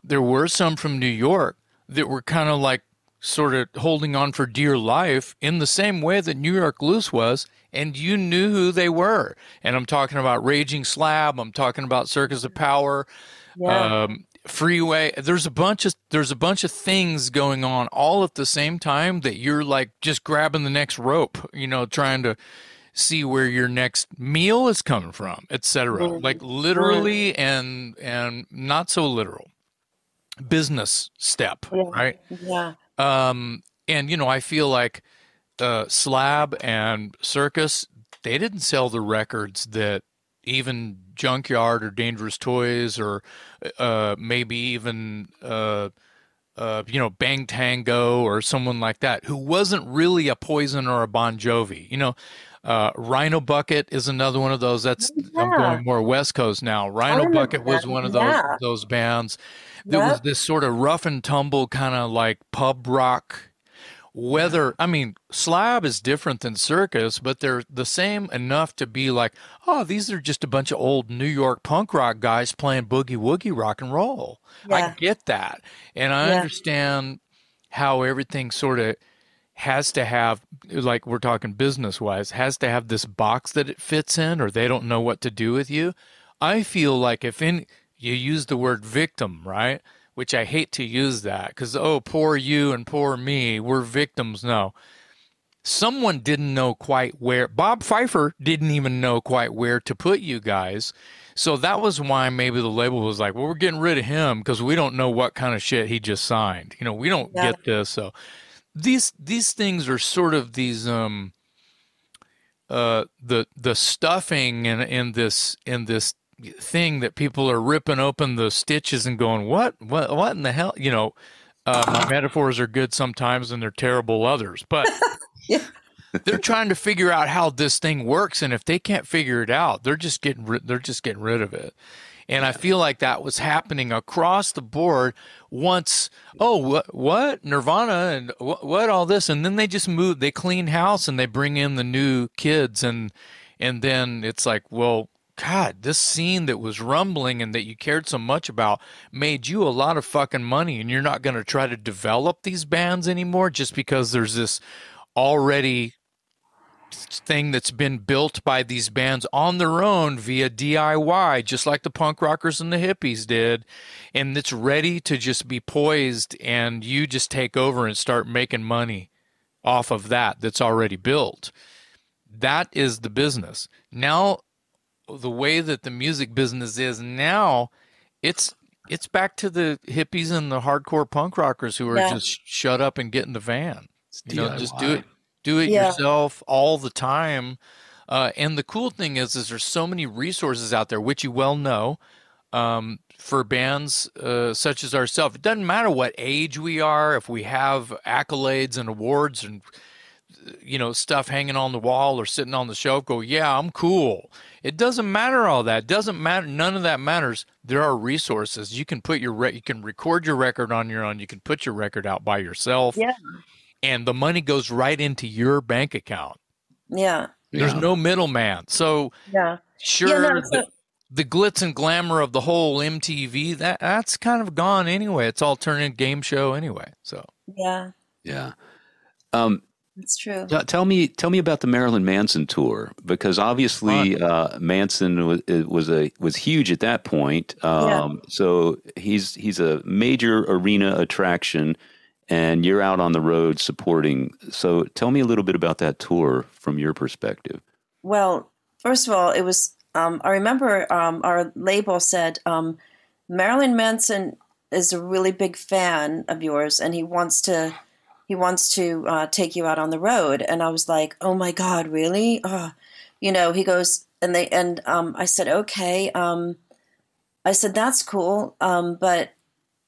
there were some from New York that were kind of like sort of holding on for dear life in the same way that New York Loose was, and you knew who they were. And I'm talking about Raging Slab, I'm talking about Circus of Power, Yeah. um, Freeway. There's a bunch of there's a bunch of things going on all at the same time that you're like just grabbing the next rope, you know, trying to see where your next meal is coming from, etc. Like literally and and not so literal business step, Yeah. right? yeah. Um, and you know, I feel like uh, Slab and Circus they didn't sell the records that even Junkyard or Dangerous Toys or uh, maybe even uh, uh, you know, Bang Tango or someone like that who wasn't really a Poison or a Bon Jovi. You know, uh, Rhino Bucket is another one of those. That's Yeah. I'm going more West Coast now. Rhino Bucket was one of those Yeah. those bands. There was this sort of rough and tumble kind of like pub rock. Whether I mean slab is different than circus, but they're the same enough to be like, oh, these are just a bunch of old New York punk rock guys playing boogie woogie rock and roll. I get that, and I Yeah. understand how everything sort of has to have like we're talking business wise has to have this box that it fits in or they don't know what to do with you i feel like if in you use the word victim right which i hate to use that because oh poor you and poor me we're victims. No. Someone didn't know quite where bob pfeifer didn't even know quite where to put you guys. So that was why maybe the label was like well we're getting rid of him because we don't know what kind of shit he just signed. You know we don't Yeah. get this so. These these things are sort of these um uh the the stuffing in in this in this thing that people are ripping open the stitches and going what what what in the hell you know uh, my metaphors are good sometimes and they're terrible others but Yeah. they're trying to figure out how this thing works and if they can't figure it out they're just getting rid they're just getting rid of it and I feel like that was happening across the board once, oh, what, what? Nirvana and what, what, all this. And then they just move, they clean house and they bring in the new kids. And, and then it's like, well, God, this scene that was rumbling and that you cared so much about made you a lot of fucking money. And you're not going to try to develop these bands anymore just because there's this already thing that's been built by these bands on their own via DIY, just like the punk rockers and the hippies did. And it's ready to just be poised, and you just take over and start making money off of that that's already built. That is the business. Now, the way that the music business is now, it's it's back to the hippies and the hardcore punk rockers who are Yeah. just shut up and get in the van. You know, just do it do it Yeah. yourself all the time. Uh, and the cool thing is, is there's so many resources out there, which you well know, um, for bands uh, such as ourselves. It doesn't matter what age we are, if we have accolades and awards and you know stuff hanging on the wall or sitting on the shelf. Go, yeah, I'm cool. It doesn't matter all that. Doesn't matter. None of that matters. There are resources. You can put your re- you can record your record on your own. You can put your record out by yourself. Yeah. And the money goes right into your bank account. Yeah. There's Yeah. no middleman. So Yeah. sure, Yeah, no, the, so- the glitz and glamour of the whole MTV that that's kind of gone anyway. It's all turned into game show anyway. So Yeah. Yeah. Um, That's true. t- tell me, tell me about the Marilyn Manson tour because obviously uh, Manson was was a was huge at that point. Um, So he's he's a major arena attraction, and you're out on the road supporting. So tell me a little bit about that tour from your perspective. Well, first of all, it was. Um, I remember um, our label said um, Marilyn Manson is a really big fan of yours, and he wants to he wants to uh, take you out on the road. And I was like, oh my god, really? You know, he goes and they and um, I said, okay. Um, I said that's cool, um, but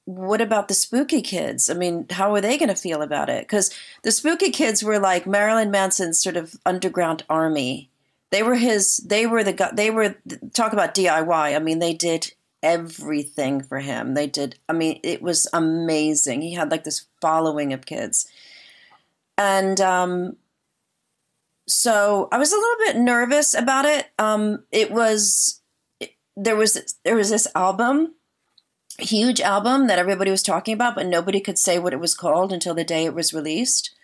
what about the spooky kids? I mean, how are they going to feel about it? Because the spooky kids were like Marilyn Manson's sort of underground army. They were his. They were the. They were talk about DIY. I mean, they did everything for him. They did. I mean, it was amazing. He had like this following of kids, and um, so I was a little bit nervous about it. Um, it was there was there was this album huge album that everybody was talking about, but nobody could say what it was called until the day it was released.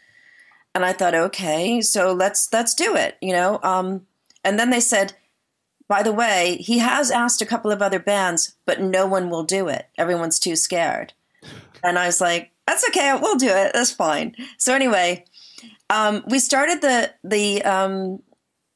And I thought, okay, so let's let's do it, you know. Um, and then they said, by the way, he has asked a couple of other bands, but no one will do it. Everyone's too scared. And I was like, that's okay, we'll do it. That's fine. So anyway, um, we started the the um,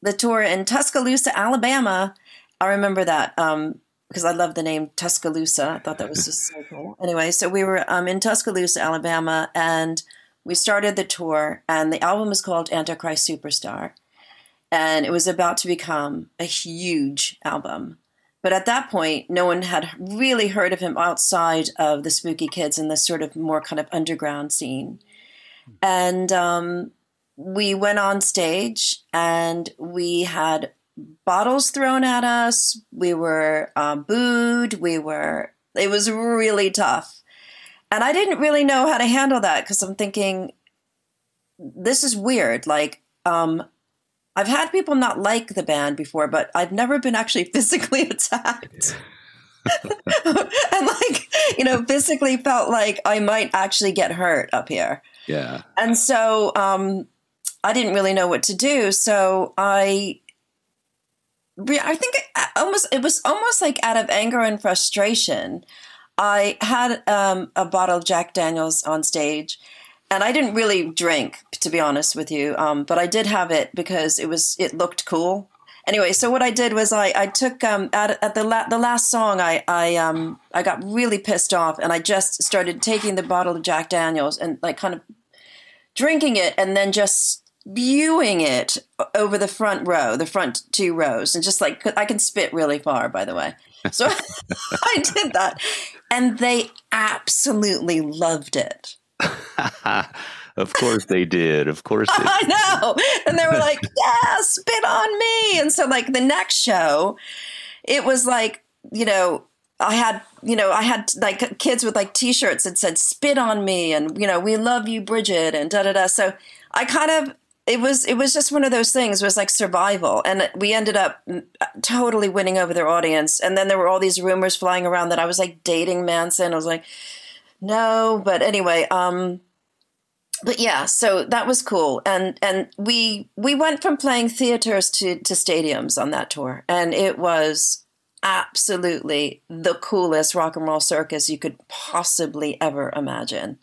the tour in Tuscaloosa, Alabama. I remember that. Um, because I love the name Tuscaloosa. I thought that was just so cool. Anyway, so we were um, in Tuscaloosa, Alabama, and we started the tour, and the album was called Antichrist Superstar. And it was about to become a huge album. But at that point, no one had really heard of him outside of the Spooky Kids and this sort of more kind of underground scene. And um, we went on stage and we had bottles thrown at us. We were um, booed. We were, it was really tough. And I didn't really know how to handle that because I'm thinking, this is weird. Like, um, I've had people not like the band before, but I've never been actually physically attacked. and like, you know, physically felt like I might actually get hurt up here. Yeah. And so um, I didn't really know what to do. So I I think it almost it was almost like out of anger and frustration. I had um, a bottle of Jack Daniels on stage, and I didn't really drink, to be honest with you. Um, but I did have it because it was it looked cool. Anyway, so what I did was I I took um, at, at the la- the last song I I um I got really pissed off and I just started taking the bottle of Jack Daniels and like kind of drinking it and then just spewing it over the front row, the front two rows, and just like I can spit really far, by the way. So I did that, and they absolutely loved it. of course they did. Of course they I know. And they were like, yeah, spit on me. And so, like, the next show, it was like, you know, I had, you know, I had like kids with like t shirts that said, spit on me. And, you know, we love you, Bridget, and da da da. So I kind of, it was it was just one of those things it was like survival and we ended up mm, totally winning over their audience and then there were all these rumors flying around that i was like dating manson i was like no but anyway um but yeah, so that was cool, and and we we went from playing theaters to to stadiums on that tour, and it was absolutely the coolest rock and roll circus you could possibly ever imagine.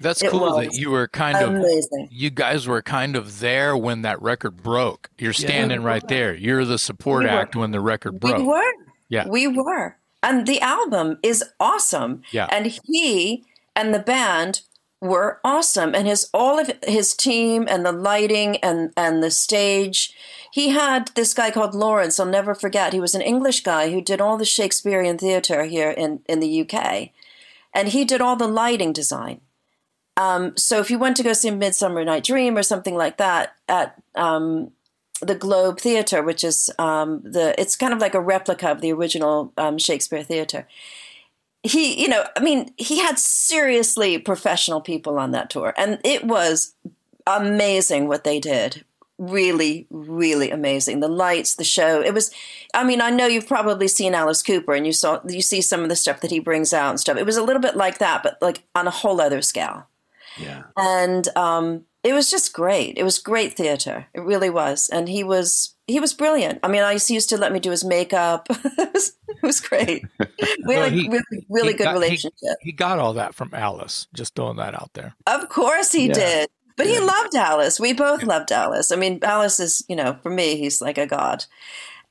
That's it cool that you were kind amazing. of you guys were kind of there when that record broke. You're standing yeah. right there. You're the support we act when the record broke. We were. Yeah. We were. And the album is awesome. Yeah. And he and the band were awesome. And his all of his team and the lighting and and the stage. He had this guy called lawrence i'll never forget. He was an english guy who did all the shakespearean theater here in in the uk and he did all the lighting design. Um, so if you went to go see midsummer night dream or something like that at um, the globe theater which is um, the it's kind of like a replica of the original um, shakespeare theater he, you know, I mean, he had seriously professional people on that tour, and it was amazing what they did. Really, really amazing. The lights, the show. It was. I mean, I know you've probably seen Alice Cooper, and you saw you see some of the stuff that he brings out and stuff. It was a little bit like that, but like on a whole other scale. Yeah. And um, it was just great. It was great theater. It really was. And he was he was brilliant. I mean, I used to let me do his makeup. it, was, it was great. We had a he, really, really good got, relationship. He, he, got all that from Alice, just throwing that out there. Of course he yeah. did. But yeah. he loved Alice. We both loved Alice. I mean, Alice is, you know, for me, he's like a god.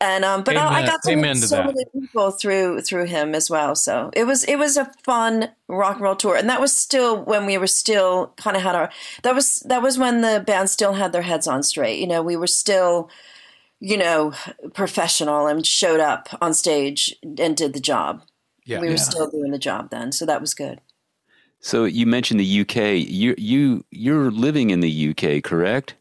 And um, but I, I, got to meet so many people through through him as well. So it was it was a fun rock and roll tour, and that was still when we were still kind of had our that was that was when the band still had their heads on straight. You know, we were still you know, professional and showed up on stage and did the job. Yeah, we were yeah. still doing the job then, so that was good. So you mentioned the UK. You you you're living in the UK, correct?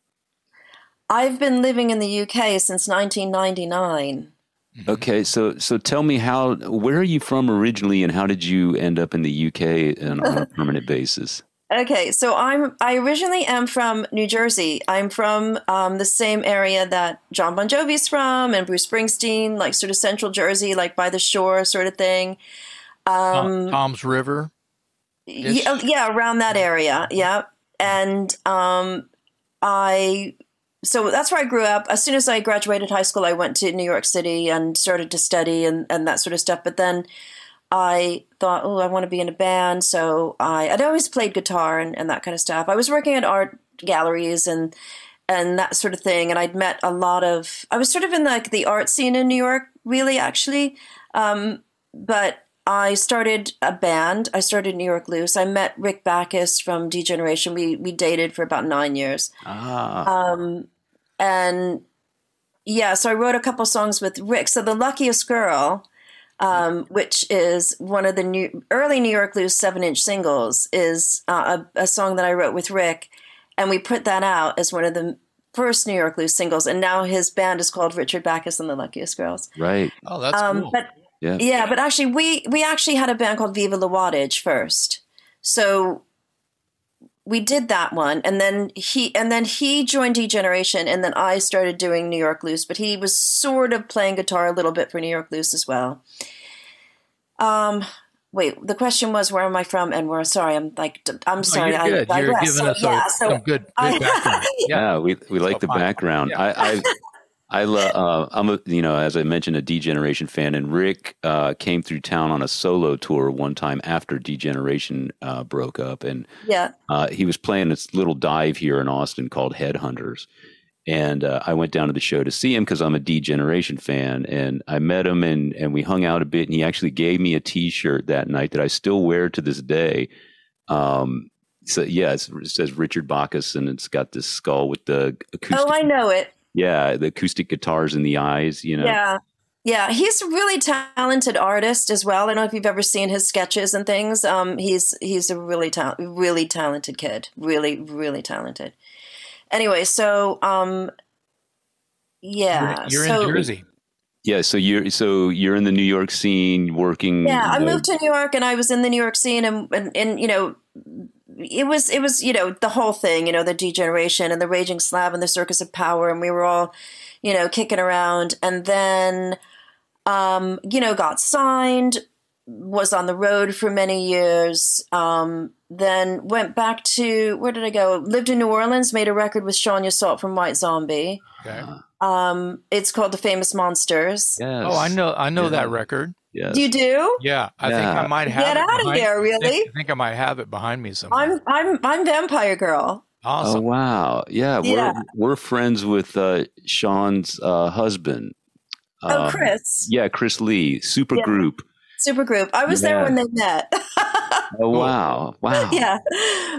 I've been living in the UK since 1999. Mm-hmm. Okay, so so tell me how where are you from originally and how did you end up in the UK on a permanent basis? Okay, so I'm I originally am from New Jersey. I'm from um, the same area that John Bon Jovi's from and Bruce Springsteen, like sort of Central Jersey, like by the shore, sort of thing. Um, Toms River. Yeah, yeah, around that area. Yeah, and um, I so that's where I grew up. As soon as I graduated high school, I went to New York City and started to study and, and that sort of stuff. But then I thought, oh, I want to be in a band. So I, I'd always played guitar and, and that kind of stuff. I was working at art galleries and and that sort of thing. And I'd met a lot of. I was sort of in like the art scene in New York, really, actually. Um, but I started a band. I started New York Loose. I met Rick Bacchus from D Generation. We we dated for about nine years. Ah. Um, and yeah, so I wrote a couple songs with Rick. So the luckiest girl um, which is one of the new early New York Loose seven inch singles, is uh, a, a song that I wrote with Rick, and we put that out as one of the first New York Loose singles. And now his band is called Richard Bacchus and the Luckiest Girls. Right. Oh, that's Um, cool. But Yeah. yeah, but actually, we we actually had a band called Viva La Wattage first. So we did that one, and then he and then he joined D Generation, and then I started doing New York Loose. But he was sort of playing guitar a little bit for New York Loose as well. Um. Wait, the question was where am I from and where? Sorry, I'm like I'm No, sorry. you're good. I You're digress. giving So, us yeah, a, so some good, good I- background. Yeah. Yeah, we we like So the fine. background. Yeah. I I, I lo- uh, I'm a you know as I mentioned a D Generation fan, and Rick uh, came through town on a solo tour one time after D Generation uh, broke up, and yeah. uh, he was playing this little dive here in Austin called Headhunters. And uh, I went down to the show to see him because I'm a D Generation fan. And I met him and, and we hung out a bit. And he actually gave me a t shirt that night that I still wear to this day. Um, so, yeah, it's, it says Richard Bacchus and it's got this skull with the acoustic. Oh, I know it. Yeah, the acoustic guitars in the eyes, you know. Yeah. Yeah, he's a really talented artist as well. I don't know if you've ever seen his sketches and things. Um, he's he's a really ta- really talented kid. Really, really talented. Anyway, so um, yeah, You're, you're so, in Jersey. Yeah. So you're, so you're in the New York scene working. Yeah, I you know, moved to New York and I was in the New York scene and, and and you know it was it was you know the whole thing you know the D Generation and the raging slab and the circus of power and we were all you know kicking around and then um you know got signed was on the road for many years um then went back to where did I go lived in New Orleans made a record with Sean Yseult from White Zombie Okay. um it's called The Famous Monsters Yes. Oh, I know. I know Yeah. that record. Yes. you do Yeah, I think I might have. Get it out of behind- here, I really? think, I think I might have it behind me somewhere. I'm I'm I'm Vampire Girl. Oh awesome. wow! Yeah, Yeah. we're we're friends with uh, Sean's uh, husband. Oh, Um, Chris, Yeah, Chris Lee, super Yeah. group. Supergroup. I was there when they met. Oh wow, wow. yeah,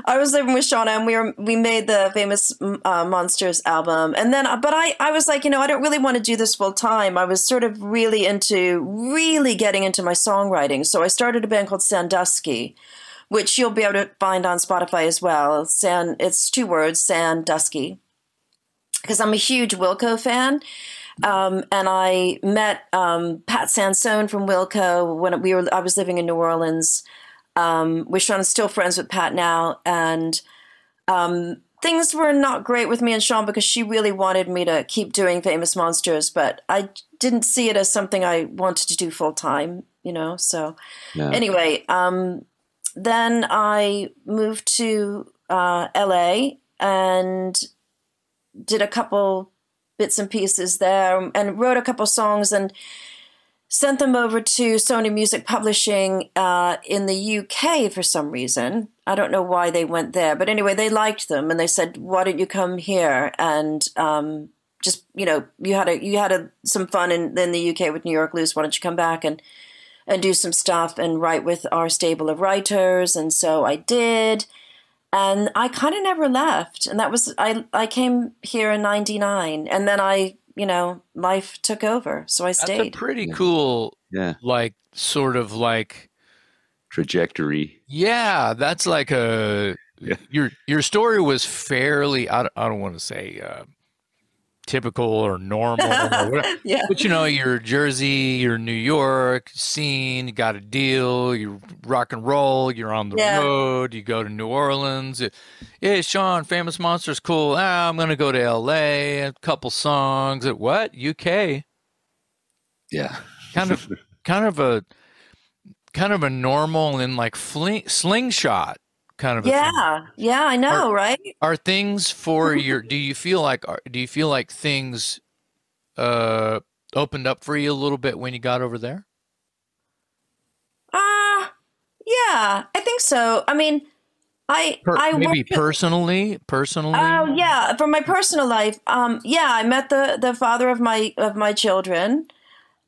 I was living with Shauna, and we were we made the famous uh, Monsters album. And then, but I I was like, you know, I don't really want to do this full time. I was sort of really into really getting into my songwriting, so I started a band called Sandusky. Which you'll be able to find on Spotify as well. Sand, it's two words, Sandusky. Because I'm a huge Wilco fan. Um, and I met um, Pat Sansone from Wilco when we were. I was living in New Orleans. Um, we're Sean still friends with Pat now, and um, things were not great with me and Sean because she really wanted me to keep doing Famous Monsters, but I didn't see it as something I wanted to do full time. You know, so Yeah. anyway, um, then I moved to uh, LA and did a couple bits and pieces there and wrote a couple songs and sent them over to Sony Music Publishing uh, in the UK for some reason. I don't know why they went there, but anyway, they liked them and they said, "Why don't you come here and um, just you know you had a you had a, some fun in, in the UK with New York Loose. Why don't you come back and and do some stuff and write with our stable of writers?" And so I did. And I kind of never left, and that was I. I came here in '99, and then I, you know, life took over, so I That's a stayed. pretty cool, yeah. like sort of like Trajectory. yeah. That's like a Yeah. your your story was fairly. I I don't want to say uh, typical or normal, or whatever. yeah, but you know, you're Jersey, you're New York scene, you got a deal, you rock and roll, you're on the Yeah. road, you go to New Orleans. Hey, Sean, Famous Monsters, cool. Ah, I'm gonna go to L.A. A couple songs at what UK? Yeah. Kind of, kind of a, kind of a normal and like fling, slingshot kind of. A thing. yeah, yeah. I know, right? Are things for your? Do you feel like? are- Do you feel like things, uh, opened up for you a little bit when you got over there? Uh yeah, I think so. I mean, I Per- I maybe personally, personally. Oh yeah, from my personal life. Um, yeah, I met the the father of my of my children.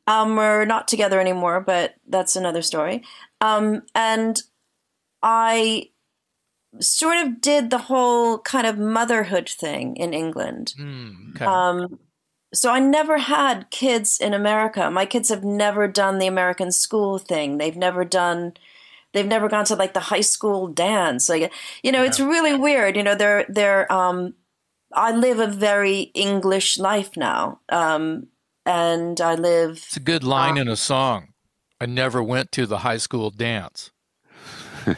Um, we're not together anymore, but that's another story. Um, and I sort of did the whole kind of motherhood thing in England. Hmm, okay. Um, so I never had kids in America. My kids have never done the American school thing. They've never done they've never gone to like the high school dance. Like you know, yeah. it's really weird. You know, they're they're um I live a very English life now. Um and I live It's a good line uh, in a song. I never went to the high school dance.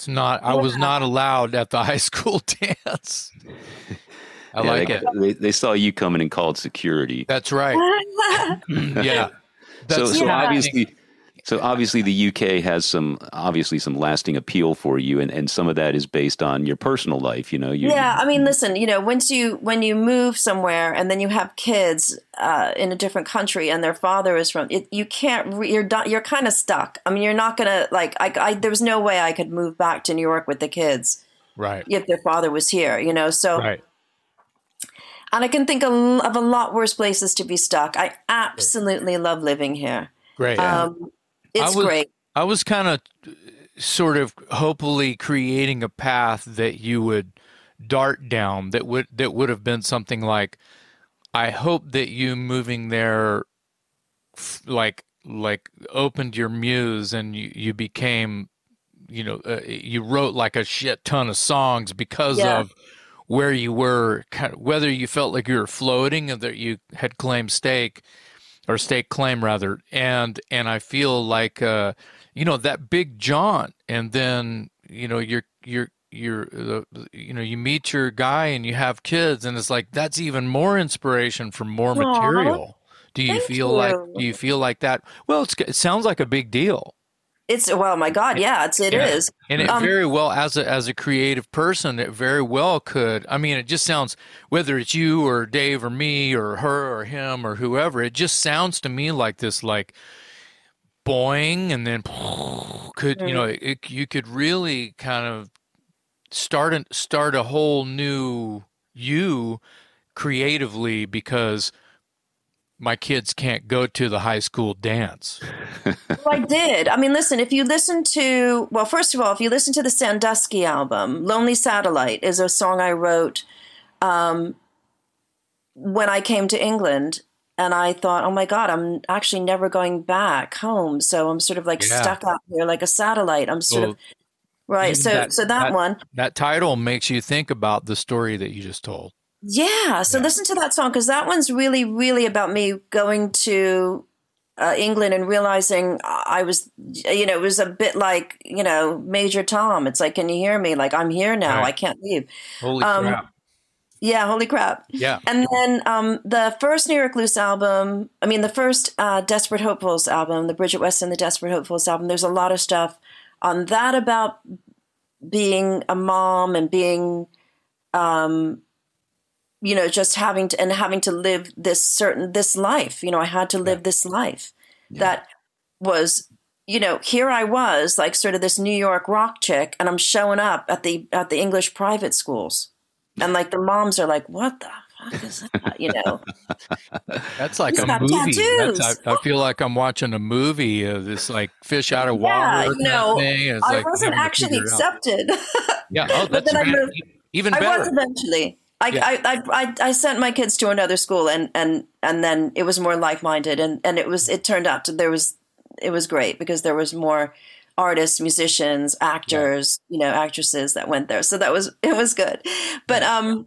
it's not I was not allowed at the high school dance. I yeah, like they, it. They, they, saw you coming and called security. That's right. yeah. That's so, so yeah. obviously, so obviously the UK has some obviously some lasting appeal for you, and, and some of that is based on your personal life. You know. You, yeah, I mean, listen. You know, once you when you move somewhere and then you have kids uh, in a different country and their father is from, it, you can't. Re, you're you're kind of stuck. I mean, you're not gonna like. I, I there was no way I could move back to New York with the kids. Right. If their father was here, you know. So. Right and I can think of, of a lot worse places to be stuck. I absolutely love living here. Great. Um, it's I was, great. I was kind of sort of hopefully creating a path that you would dart down that would that would have been something like I hope that you moving there like like opened your muse and you, you became you know uh, you wrote like a shit ton of songs because yeah. of where you were, whether you felt like you were floating or that you had claimed stake or stake claim rather. And, and I feel like, uh, you know, that big jaunt and then, you know, you're, you're, you're, uh, you know, you meet your guy and you have kids and it's like, that's even more inspiration for more Aww. material. Do you Thank feel you. like, do you feel like that? Well, it sounds like a big deal. It's well, my God, yeah, it's it yeah. is. and it um, very well as a as a creative person, it very well could. I mean, it just sounds whether it's you or Dave or me or her or him or whoever, it just sounds to me like this, like boing, and then could you know mm-hmm. it, you could really kind of start a, start a whole new you creatively because my kids can't go to the high school dance. well, I did. I mean, listen, if you listen to, well, first of all, if you listen to the Sandusky album, Lonely Satellite is a song I wrote um, when I came to England. And I thought, oh my God, I'm actually never going back home. So I'm sort of like yeah. stuck out here like a satellite. I'm sort well, of, right. So, that, so that, that one. That title makes you think about the story that you just told. Yeah. So yeah. listen to that song because that one's really, really about me going to uh, England and realizing I was, you know, it was a bit like, you know, Major Tom. It's like, can you hear me? Like, I'm here now. Right. I can't leave. Holy um, crap. Yeah, holy crap. Yeah. And then um, the first New York Loose album, I mean, the first uh, Desperate Hopefuls album, the Bridget Weston, the Desperate Hopefuls album, there's a lot of stuff on that about being a mom and being um, you know just having to and having to live this certain this life you know i had to live yeah. this life yeah. that was you know here i was like sort of this new york rock chick and i'm showing up at the at the english private schools. And like the moms are like what the fuck is that? You know? That's like He's a movie. I, I, feel like i'm watching a movie of this like fish out of water yeah, you know, i like wasn't actually accepted. Yeah oh, but then I moved, even better. I was eventually I, yeah. I, I, I sent my kids to another school and, and, and then it was more like-minded and, and it was, it turned out to, there was, it was great because there was more artists, musicians, actors, yeah. you know, actresses that went there. So that was, it was good. But, um,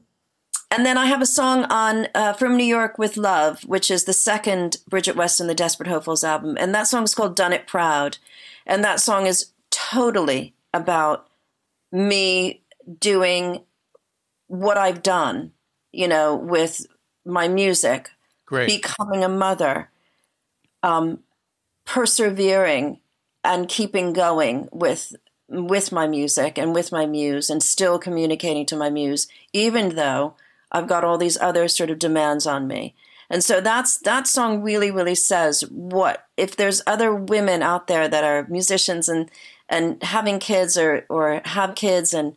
and then I have a song on uh, From New York with Love, which is the second Bridget West Weston, the Desperate Hopefuls album. And that song is called Done It Proud. And that song is totally about me doing what I've done, you know, with my music, Great. becoming a mother, um, persevering and keeping going with with my music and with my muse and still communicating to my muse, even though I've got all these other sort of demands on me. And so that's that song really, really says what if there's other women out there that are musicians and and having kids or or have kids and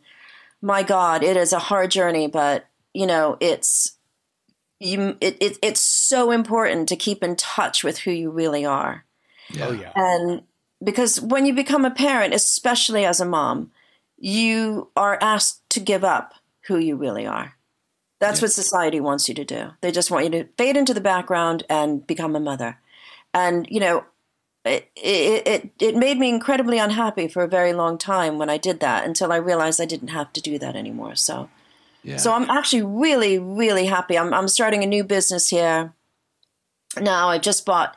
my God, it is a hard journey, but you know, it's you. It, it it's so important to keep in touch with who you really are. Oh yeah. And because when you become a parent, especially as a mom, you are asked to give up who you really are. That's yeah. what society wants you to do. They just want you to fade into the background and become a mother. And you know, it, it it it made me incredibly unhappy for a very long time when I did that until I realized I didn't have to do that anymore. So, yeah. so I'm actually really really happy. I'm I'm starting a new business here now. I just bought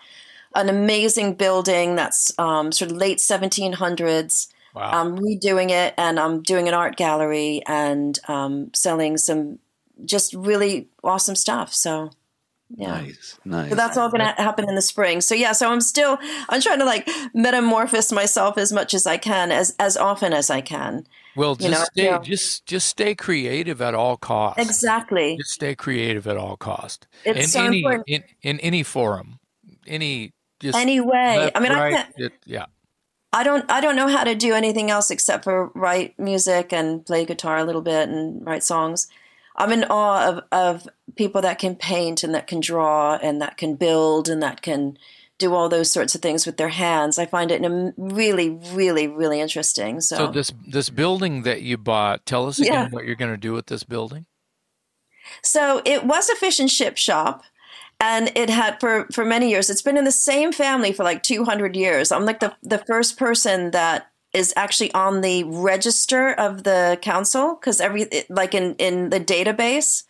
an amazing building that's um, sort of late 1700s. Wow. I'm redoing it and I'm doing an art gallery and um, selling some just really awesome stuff. So yeah. Nice, nice. So that's all going to happen in the spring. So yeah, so I'm still I'm trying to like metamorphose myself as much as I can, as as often as I can. Well, just you know, stay, you know, just just stay creative at all costs. Exactly. Just stay creative at all costs. It's in so any important. In, in any forum, any just any way. Left, I mean, right, I can't. It, yeah. I don't I don't know how to do anything else except for write music and play guitar a little bit and write songs. I'm in awe of, of people that can paint and that can draw and that can build and that can do all those sorts of things with their hands. I find it really, really, really interesting. So, so this this building that you bought, tell us again yeah. what you're going to do with this building. So it was a fish and chip shop and it had for for many years it's been in the same family for like 200 years i'm like the the first person that is actually on the register of the council because every like in in the database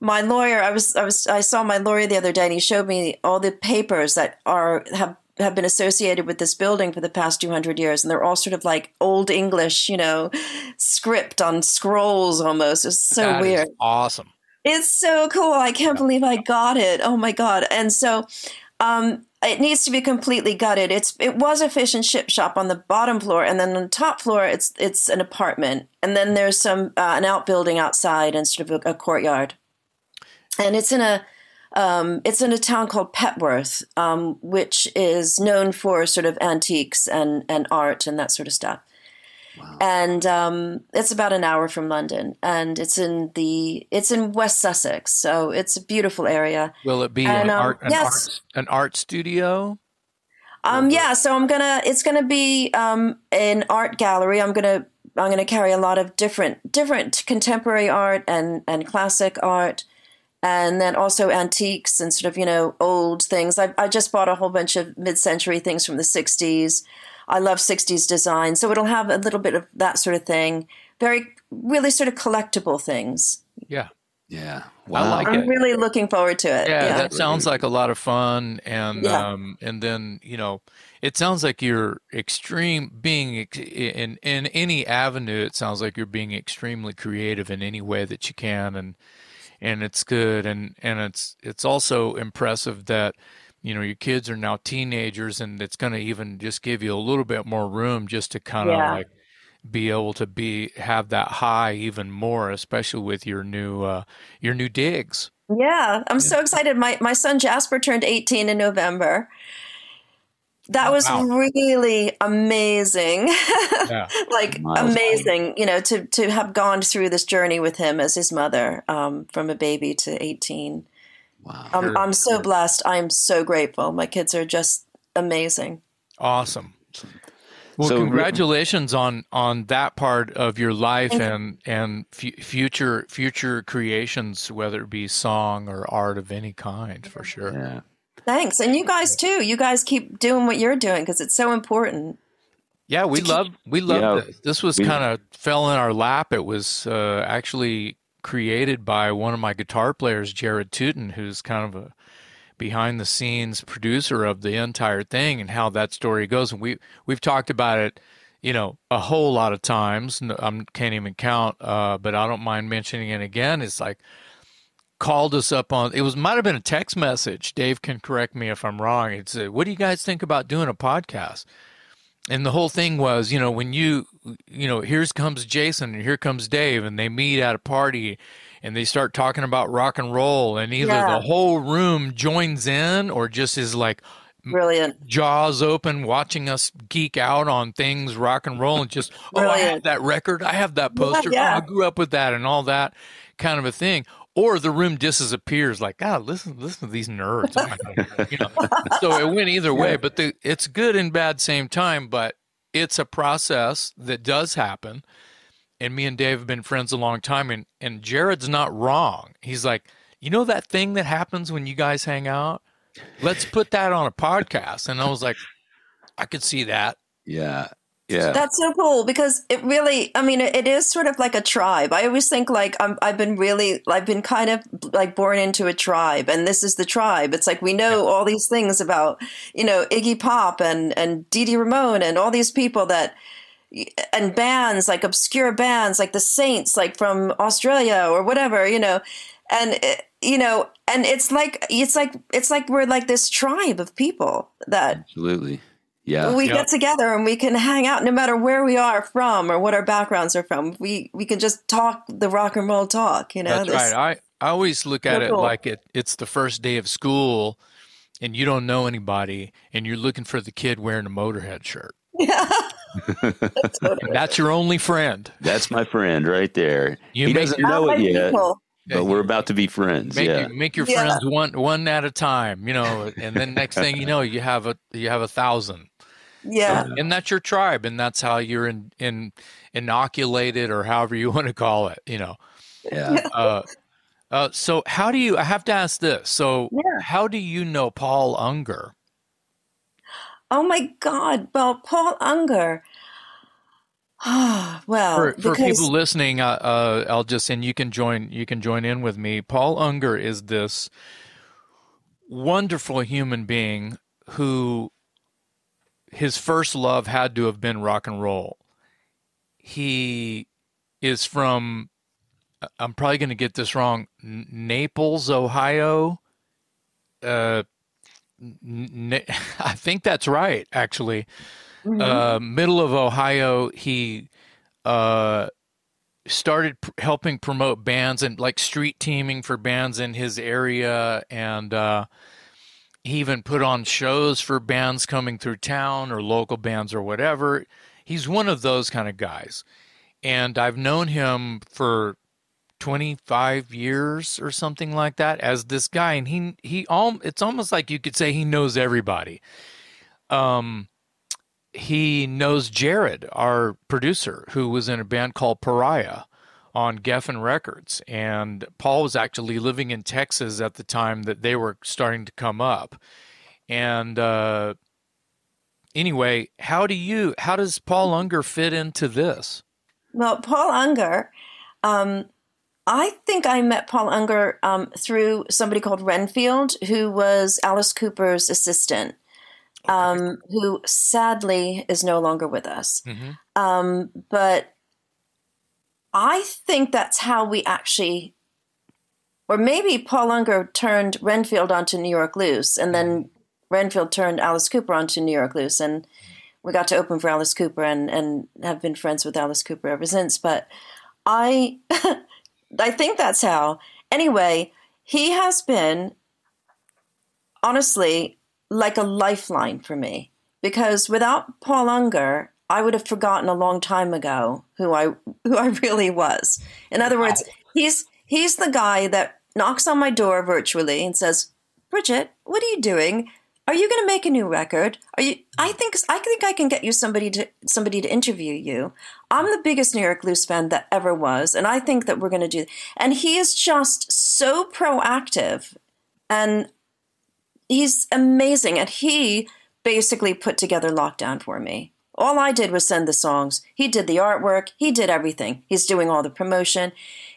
my lawyer i was i was i saw my lawyer the other day and he showed me all the papers that are have have been associated with this building for the past 200 years and they're all sort of like old english you know script on scrolls almost it's so that weird awesome it's so cool. I can't believe I got it. Oh my god! And so, um, it needs to be completely gutted. It's it was a fish and chip shop on the bottom floor, and then on the top floor, it's it's an apartment, and then there's some uh, an outbuilding outside and sort of a, a courtyard, and it's in a um, it's in a town called Petworth, um, which is known for sort of antiques and and art and that sort of stuff. And um, it's about an hour from London, and it's in the it's in West Sussex, so it's a beautiful area. Will it be and, an, um, art, an yes. art an art studio? Um, yeah, so I'm gonna it's gonna be um, an art gallery. I'm gonna I'm gonna carry a lot of different different contemporary art and and classic art and then also antiques and sort of you know old things. I, I just bought a whole bunch of mid-century things from the '60s. I love 60s design. So it'll have a little bit of that sort of thing. Very, really sort of collectible things. Yeah. Yeah. Wow. I like I'm it. really looking forward to it. Yeah, yeah. that sounds like a lot of fun. And, yeah. um, and then, you know, it sounds like you're extreme being in, in any avenue. It sounds like you're being extremely creative in any way that you can. And, and it's good. And, and it's, it's also impressive that, you know your kids are now teenagers and it's going to even just give you a little bit more room just to kind of yeah. like be able to be have that high even more especially with your new uh your new digs yeah i'm yeah. so excited my my son jasper turned 18 in november that oh, was wow. really amazing yeah. like amazing you know to to have gone through this journey with him as his mother um, from a baby to 18 Wow. I'm, I'm so blessed. I'm so grateful. My kids are just amazing. Awesome. Well, so, congratulations on on that part of your life and and f- future future creations, whether it be song or art of any kind, for sure. Yeah. Thanks, and you guys too. You guys keep doing what you're doing because it's so important. Yeah, we love we love yeah, this. This was kind of fell in our lap. It was uh, actually created by one of my guitar players, Jared Tootin, who's kind of a behind the scenes producer of the entire thing and how that story goes. And we we've talked about it, you know, a whole lot of times. I can't even count, uh, but I don't mind mentioning it again. It's like called us up on it was might have been a text message. Dave can correct me if I'm wrong. It's what do you guys think about doing a podcast? And the whole thing was, you know, when you, you know, here comes Jason and here comes Dave, and they meet at a party, and they start talking about rock and roll, and either yeah. the whole room joins in or just is like brilliant. jaws open watching us geek out on things rock and roll and just oh i have that record. I have that poster. yeah, yeah. I grew up with that and all that kind of a thing or the room disappears like god listen listen to these nerds you know so it went either way but the, it's good and bad same time but it's a process that does happen and me and Dave have been friends a long time, and and Jared's not wrong. He's like, you know that thing that happens when you guys hang out. Let's put that on a podcast. And I was like, I could see that. Yeah. Yeah. That's so cool because it really, I mean, it, is sort of like a tribe. I always think like I'm, I've been really, I've been kind of like born into a tribe and this is the tribe. It's like we know all these things about, you know, Iggy Pop and, and Dee Dee Ramone and all these people that, and bands like obscure bands like the Saints, like from Australia or whatever, you know, and, it, you know, and it's like, it's like, it's like we're like this tribe of people that Absolutely. Yeah. we Yeah. get together and we can hang out no matter where we are from or what our backgrounds are from. We we can just talk the rock and roll talk, you know. That's this- right. I, I always look at it cool. like it it's the first day of school and you don't know anybody and you're looking for the kid wearing a motorhead shirt. Yeah. And that's your only friend. That's my friend right there. You he make- doesn't know it yet, People. but we're about to be friends. Make, yeah. make your Yeah. friends one one at a time, you know, and then next thing you know, you have a you have a thousand. Yeah. and that's your tribe and that's how you're in, in inoculated or however you want to call it you know Yeah. uh, uh, so how do you i have to ask this so Yeah. how do you know paul unger Oh my God. Well, Paul Unger. well, for, for because people listening uh, uh, i'll just and you can join you can join in with me paul unger is this wonderful human being who his first love had to have been rock and roll. He is from i'm probably going to get this wrong N- naples ohio. Uh i think that's right actually. Mhm. uh, middle of Ohio, he uh, started pr- helping promote bands and like street teaming for bands in his area, and uh, he even put on shows for bands coming through town or local bands or whatever. He's one of those kind of guys, and I've known him for 25 years or something like that as this guy. And he he all it's almost like you could say he knows everybody. Um he knows Jared, our producer, who was in a band called Pariah on Geffen Records. And Paul was actually living in Texas at the time that they were starting to come up. And uh, anyway, how do you, how does Paul Unger fit into this? Well, Paul Unger, um, I think I met Paul Unger um, through somebody called Renfield, who was Alice Cooper's assistant, um, who sadly is no longer with us. hmm Um, but I think that's how we actually, or maybe Paul Unger turned Renfield onto New York Loose, and then mm-hmm. Renfield turned Alice Cooper onto New York Loose, and we got to open for Alice Cooper, and and have been friends with Alice Cooper ever since. But I, I think that's how. Anyway, he has been honestly like a lifeline for me because without Paul Unger, I would have forgotten a long time ago who I who I really was. In other words, he's he's the guy that knocks on my door virtually and says, "Bridget, what are you doing? Are you going to make a new record? Are you? I think I think I can get you somebody to somebody to interview you. I'm the biggest New York Loose fan that ever was, and I think that we're going to do. And he is just so proactive, and he's amazing. And he basically put together Lockdown for me. All I did was send the songs. He did the artwork. He did everything. He's doing all the promotion.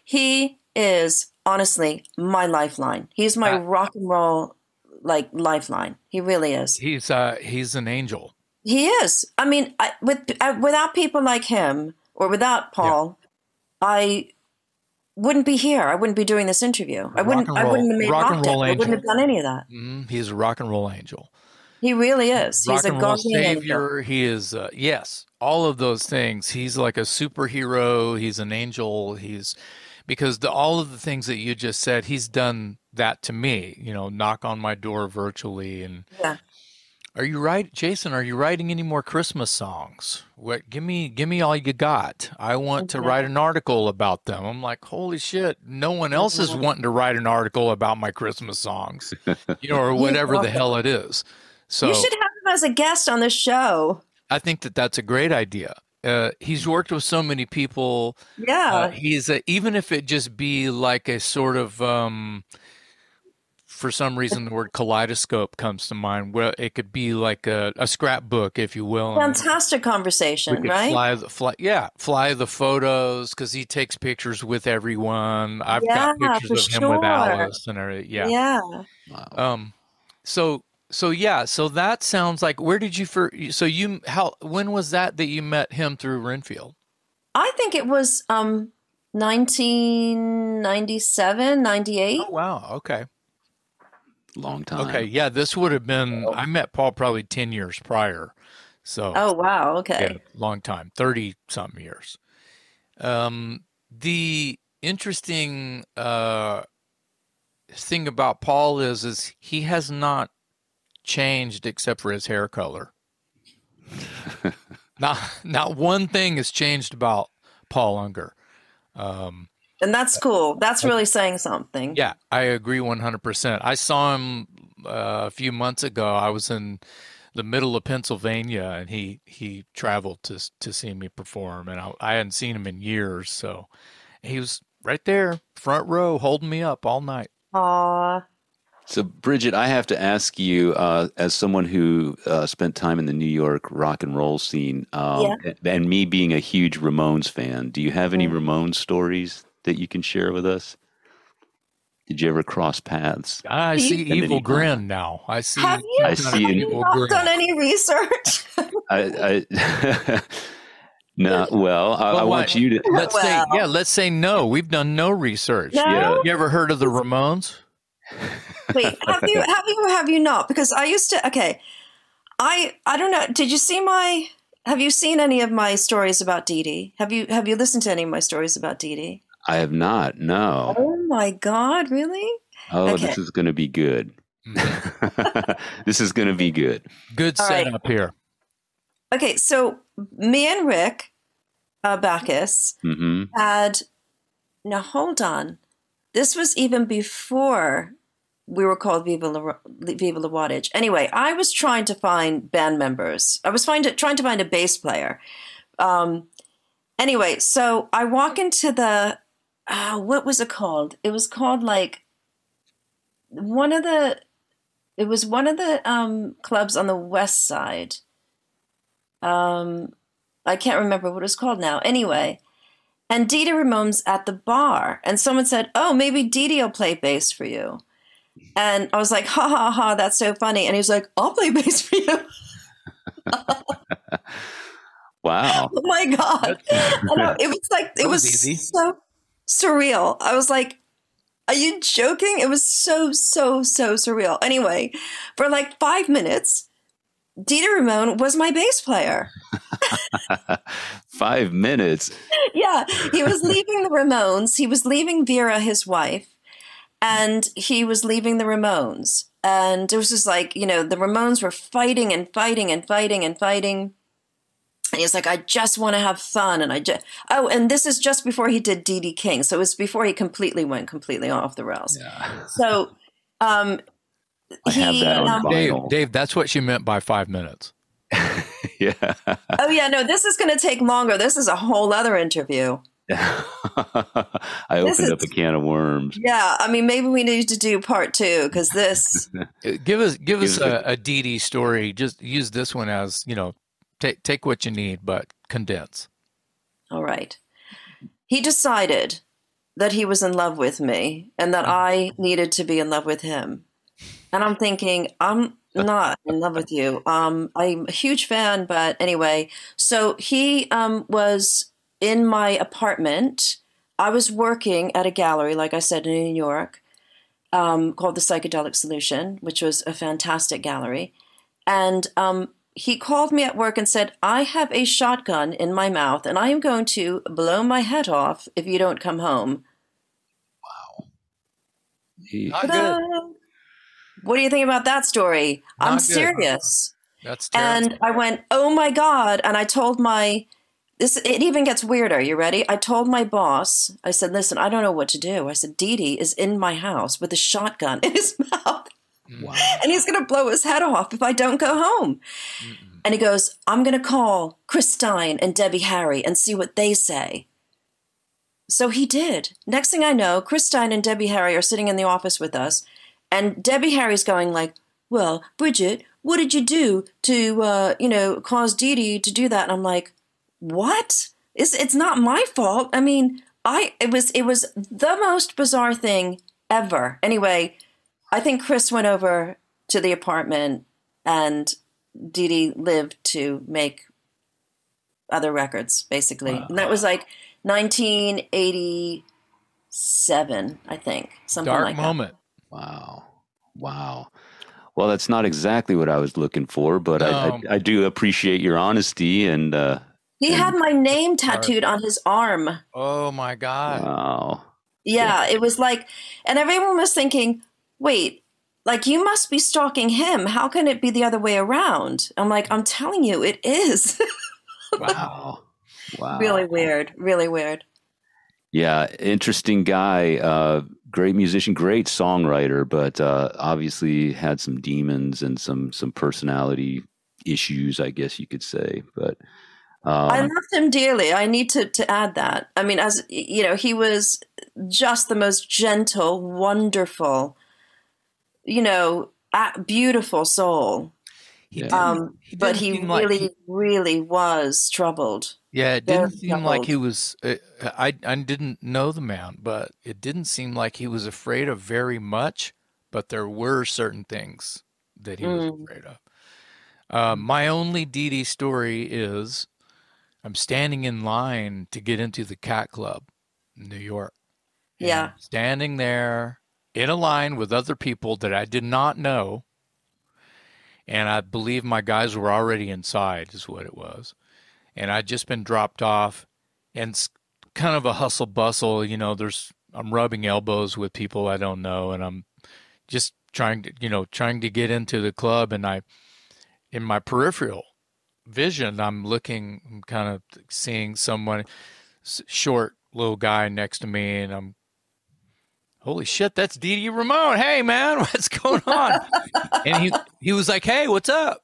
He is honestly my lifeline. He's my Uh, rock and roll like lifeline. He really is. He's, uh, he's an angel. He is. I mean, I, with I, without people like him or without Paul, I wouldn't be here. I wouldn't be doing this interview. I wouldn't. I wouldn't have made rock and roll I wouldn't have done any of that. Mm, he's a rock and roll angel. He really is. rock He's a roll guardian angel. savior. He is uh, yes, all of those things. He's like a superhero. He's an angel. He's because the, all of the things that you just said, he's done that to me. You know, knock on my door virtually. And Yeah. are you right, Jason? Are you writing any more Christmas songs? What? Give me, give me all you got. I want to write an article about them. I'm like, holy shit! No one else is Mhm. wanting to write an article about my Christmas songs, you know, or whatever the hell it is. So you should have him as a guest on the show. I think that that's a great idea. uh, he's worked with so many people. Yeah. Uh, he's a, even if it just be like a sort of um, for some reason the word kaleidoscope comes to mind. Well, it could be like a, a scrapbook, if you will. Fantastic we conversation, right? fly the fly, yeah, fly the photos because he takes pictures with everyone. I've got pictures for of him with sure. Alice and everything. Yeah. yeah. Wow. Um. So so yeah. So that sounds like where did you for so you how when was that that you met him through Renfield? I think it was um 1997, 98. Oh wow. Okay. Long time. Okay. Yeah. This would have been I met Paul probably ten years prior. So Oh, wow. Okay. yeah, long time, thirty something years. Um. The interesting uh thing about Paul is is he has not changed except for his hair color. not not one thing has changed about Paul Unger. Um, And that's cool. That's really saying something. yeah, I agree 100%. I saw him uh, a few months ago. I was in the middle of Pennsylvania and he he traveled to to see me perform and I, I hadn't seen him in years, so he was right there, front row, holding me up all night. Aw. So, Bridget, I have to ask you, uh, as someone who uh, spent time in the New York rock and roll scene, um, and me being a huge Ramones fan, do you have any Mm. Ramones stories that you can share with us? Did you ever cross paths? I see And evil he- grin now. I see. Have you, I have see an- you evil not grin. done any research? I, I no. Well, I, I want you to. Let's say yeah. Let's say no. We've done no research. No? Yeah. You ever heard of the Ramones? Wait, have you have you have you not? Because I used to okay. I I don't know. Did you see my have you seen any of my stories about Dee Dee? Have you have you listened to any of my stories about Dee Dee? I have not. No. Oh my god, really? Oh, okay. this is going to be good. this is going to be good. Good All right. setup here. Okay, so me and Rick uh, Bacchus hmm had now hold on. This was even before we were called Viva La, Viva La Wattage. Anyway, I was trying to find band members. I was find, trying to find a bass player. Um, anyway, so I walk into the uh, what was it called? It was called like one of the. It was one of the um, clubs on the west side. Um, I can't remember what it was called now. Anyway, and Dee Dee Ramone's at the bar, and someone said, "Oh, maybe Dee Dee will play bass for you." And I was like, "Ha ha ha! That's so funny!" And he was like, "I'll play bass for you." Wow. oh my god! I know, it was like it was was easy. so surreal. I was like, "Are you joking?" It was so so so surreal. Anyway, for like five minutes, Dee Dee Ramone was my bass player. Five minutes. yeah, he was leaving the Ramones. He was leaving Vera, his wife, and he was leaving the Ramones. And it was just like, you know, the Ramones were fighting and fighting and fighting and fighting. And he's like, I just want to have fun. And I just, oh, and this is just before he did Dee Dee King. So it was before he completely went completely off the rails. Yeah. So, um, I have that on um, Dave. Dave, that's what she meant by five minutes. yeah. oh yeah, no, this is going to take longer. This is a whole other interview. I opened is- up a can of worms. Yeah, I mean, maybe we need to do part two because this. Uh, Give us give us Give us a, a Dee Dee story. Just use this one as you know. Take take what you need, but condense. All right. He decided that he was in love with me and that I needed to be in love with him. And I'm thinking, I'm not in love with you. Um, I'm a huge fan, but anyway. So he um, was in my apartment. I was working at a gallery, like I said, in New York, um, called the Psychedelic Solution, which was a fantastic gallery. And um, he called me at work and said, I have a shotgun in my mouth and I am going to blow my head off if you don't come home. Wow. Not good. Ta-da! What do you think about that story? I'm good. serious. That's terrible. And I went, "Oh my god." And I told my this it even gets weirder. You ready? I told my boss. I said, "Listen, I don't know what to do." I said, "Dee Dee is in my house with a shotgun in his mouth, Wow. and he's going to blow his head off if I don't go home." And he goes, I'm going to call Chris Stein and Debbie Harry and see what they say. So he did. Next thing I know, Chris Stein and Debbie Harry are sitting in the office with us, and Debbie Harry's going like, "Well, Bridget, what did you do to, uh, you know, cause Dee Dee to do that?" And I'm like, "What? It's it's not my fault. I mean, I it was it was the most bizarre thing ever. Anyway, I think Chris went over to the apartment, and Dee Dee lived to make other records, basically, wow. and that was like 1987, I think. Something Dark like moment. That. Wow. Wow. Well, that's not exactly what I was looking for, but no. I, I, I, do appreciate your honesty and. Uh, he and had my name tattooed on his arm. Oh my god! Wow. Yeah, yeah, it was like, and everyone was thinking, "Wait, like you must be stalking him. How can it be the other way around?" I'm like, "I'm telling you, it is." wow. Wow. Really weird. Really weird. Yeah, interesting guy. Uh, great musician, great songwriter, but uh, obviously had some demons and some some personality issues, I guess you could say. But um, I loved him dearly. I need to to add that. I mean, as you know, he was just the most gentle, wonderful, you know, beautiful soul. He um, he but he really, like he, really was troubled. Yeah, it didn't seem like he was. Uh, I I didn't know the man, but it didn't seem like he was afraid of very much. But there were certain things that he was Mm. afraid of. Uh, my only Dee Dee story is I'm standing in line to get into the Cat Club in New York. Yeah. Standing there in a line with other people that I did not know. And I believe my guys were already inside, is what it was and I'd just been dropped off, and it's kind of a hustle bustle. You know, there's I'm rubbing elbows with people I don't know, and I'm just trying to you know trying to get into the club, and I in my peripheral vision I'm looking, I'm kind of seeing someone short little guy next to me, and I'm holy shit, that's Dee Ramone. Hey man, what's going on? and he he was like, hey, what's up?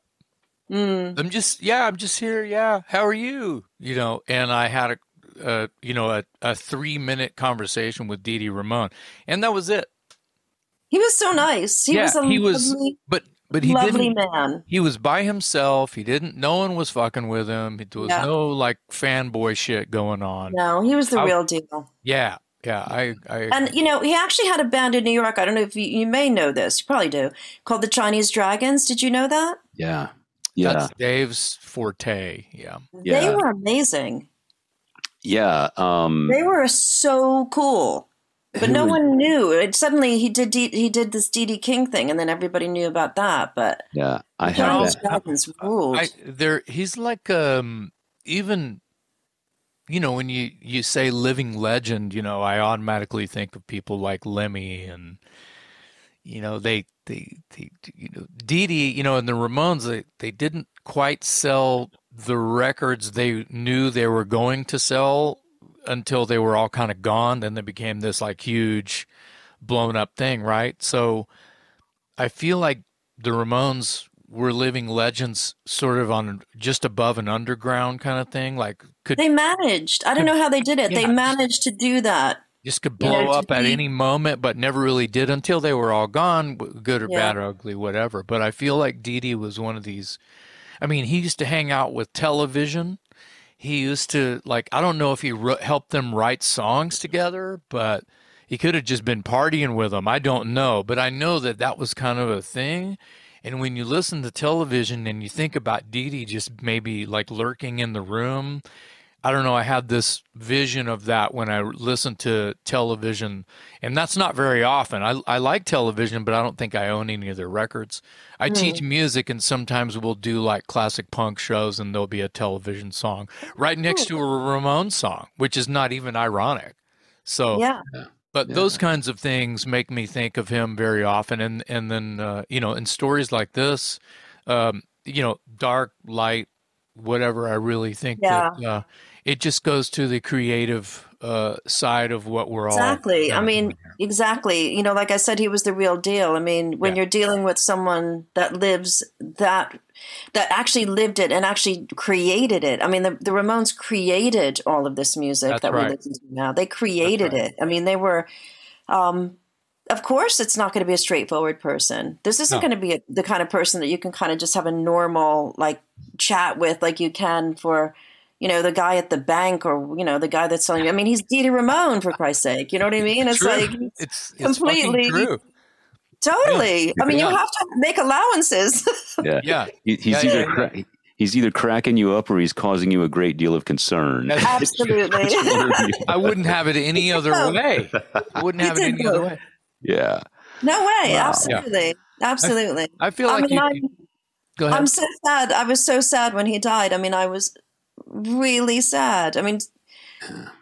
Mm. I'm just, yeah, I'm just here. Yeah. How are you? You know, and I had a, uh, you know, a, a three minute conversation with Dee Ramon, and that was it. He was so nice. He yeah, was a he was, but but he lovely didn't. man. He was by himself. He didn't. No one was fucking with him. There was Yeah. no like fanboy shit going on. No, he was the I- real deal. Yeah, yeah. I, I. And you know, he actually had a band in New York. I don't know if you, you may know this. You probably do. Called the Chinese Dragons. Did you know that? yeah, yeah, That's Dave's forte. Yeah. They Yeah. were amazing. yeah. Um, They were so cool. But no was- one knew. It suddenly he did D, he did this Dee Dee King thing, and then everybody knew about that. But Yeah, I have Chinese that. Ruled. I there he's like um even you know when you you say living legend, you know, I automatically think of people like Lemmy and you know they they, they you know Dee Dee, you know, and the Ramones they they didn't quite sell the records they knew they were going to sell until they were all kind of gone then they became this like huge blown up thing, right? So I feel like the Ramones were living legends sort of on just above an underground kind of thing like could they managed. I don't know how they did it. Yeah, they managed to do that. just could you know, blow to up at be- any moment but never really did until they were all gone good or Yeah. bad or ugly whatever but i feel like Dee Dee was one of these i mean he used to hang out with television he used to like i don't know if he wr- helped them write songs together but he could have just been partying with them i don't know but i know that that was kind of a thing. And when you listen to television and you think about Dee Dee just maybe like lurking in the room I don't know. I had this vision of that when I listened to television, and that's not very often. I, I like television, but I don't think I own any of their records. I teach music, and sometimes we'll do like classic punk shows, and there'll be a television song right next to a Ramon song, which is not even ironic. So, Yeah. but Yeah. those kinds of things make me think of him very often, and and then uh, you know, in stories like this, um, you know, dark, light, whatever. I really think that uh, it just goes to the creative uh, side of what we're all Exactly. I mean, exactly. You know, like I said, he was the real deal. I mean, when Yeah. you're dealing with someone that lives that that actually lived it and actually created it. I mean, the, the Ramones created all of this music That's that right. we listen to now. They created right. it. I mean, they were. Um, of course, it's not going to be a straightforward person. This isn't No. going to be a, the kind of person that you can kind of just have a normal like chat with, like you can for, you know, the guy at the bank or you know the guy that's selling. you. I mean, he's Dee Dee Ramone for Christ's sake. You know what I mean? It's True. like it's, it's completely- true. totally. I mean, Yeah. you have to make allowances. Yeah. Yeah. He, he's Yeah, either yeah, cra- he's either cracking you up or he's causing you a great deal of concern. Absolutely. Which one are you? I wouldn't have it any other way. I wouldn't have it any other way. Yeah. no way. Wow. Absolutely. Absolutely. I feel I like mean, you, I- you- go ahead. I'm so sad. I was so sad when he died. I mean, I was really sad. I mean,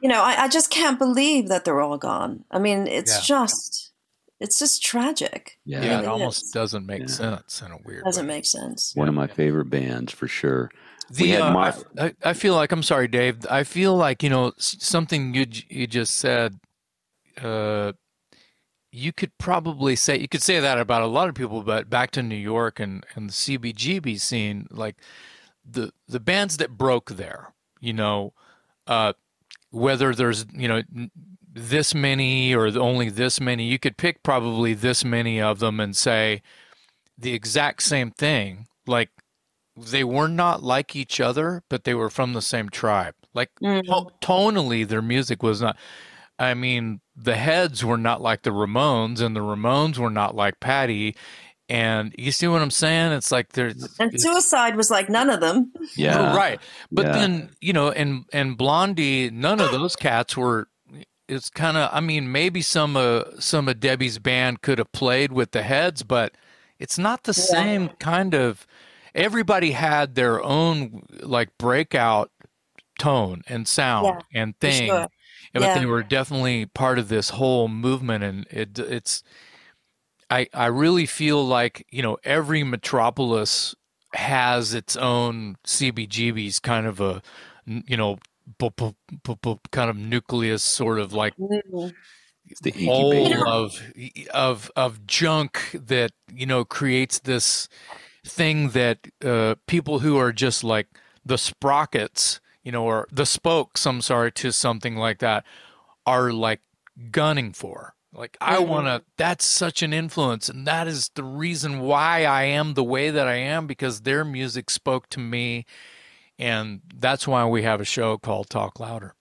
you know, I, I just can't believe that they're all gone. I mean, it's Yeah. just, it's just tragic. Yeah. yeah, it really almost is. doesn't make Yeah. sense in a weird Doesn't way. make sense. One of my favorite bands for sure. The, We had uh, my- I, I feel like I'm sorry, Dave. I feel like you know something you you just said. Uh, you could probably say you could say that about a lot of people, but back to New York and and the CBGB scene, like the the bands that broke there, you know, uh, whether there's you know this many or only this many, you could pick probably this many of them and say the exact same thing, like they were not like each other, but they were from the same tribe. Like to- tonally, their music was not. I mean, the Heads were not like the Ramones, and the Ramones were not like Patti. And you see what I'm saying? It's like there's And suicide was like none of them. Yeah. Right. But Yeah. then you know, and and Blondie, none of those cats were. It's kind of. I mean, maybe some uh some of Debbie's band could have played with the Heads, but it's not the same kind of. Everybody had their own like breakout tone and sound and for thing, sure. But Yeah. they were definitely part of this whole movement, and it it's. I I really feel like you know every metropolis has its own CBGB's kind of a you know bu- bu- bu- bu- kind of nucleus sort of like Mhm. It's the all incubator. of of of junk that you know creates this thing that uh, people who are just like the sprockets, you know, or the spokes. I'm sorry to something like that are like gunning for. Like I Mhm. want to. That's such an influence, and that is the reason why I am the way that I am because their music spoke to me, and that's why we have a show called Talk Louder.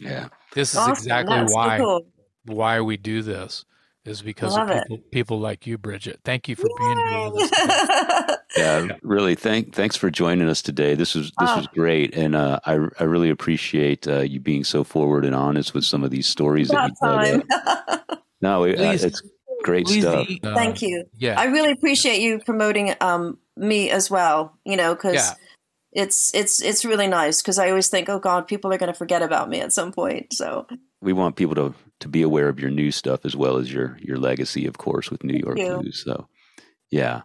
Yeah. This is Awesome. exactly That's why cool. why we do this is because Love of people, people like you, Bridget. Thank you for being here with us. Yeah, really. Thank, thanks for joining us today. This was this Oh. was great, and uh, I I really appreciate uh, you being so forward and honest with some of these stories that you time. told. us. No, it, uh, it's great Please stuff. uh, Thank you. Yeah. I really appreciate you promoting um, me as well. You know, because Yeah. it's it's it's really nice. Because I always think, oh God, people are going to forget about me at some point. So We want people to to be aware of your new stuff as well as your your legacy, of course, with New York you. Loose. So, yeah.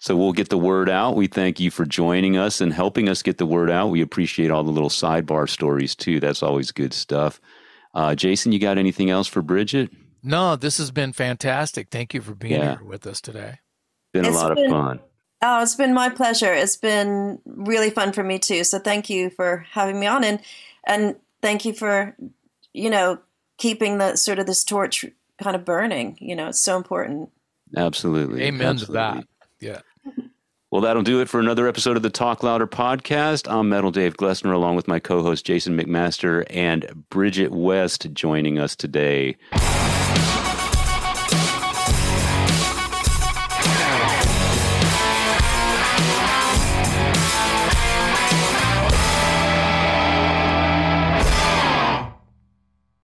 So we'll get the word out. We thank you for joining us and helping us get the word out. We appreciate all the little sidebar stories too. That's always good stuff. Uh, Jason, you got anything else for Bridget? No, this has been fantastic. Thank you for being Yeah. here with us today. Been a It's lot been- of fun. Oh, it's been my pleasure. It's been really fun for me too. So thank you for having me on, and and thank you for you know keeping the sort of this torch kind of burning. You know, it's so important. Absolutely. Amen Absolutely. to that. Yeah. Well, that'll do it for another episode of the Talk Louder podcast. I'm Metal Dave Glessner, along with my co host Jason McMaster and Bridget West joining us today.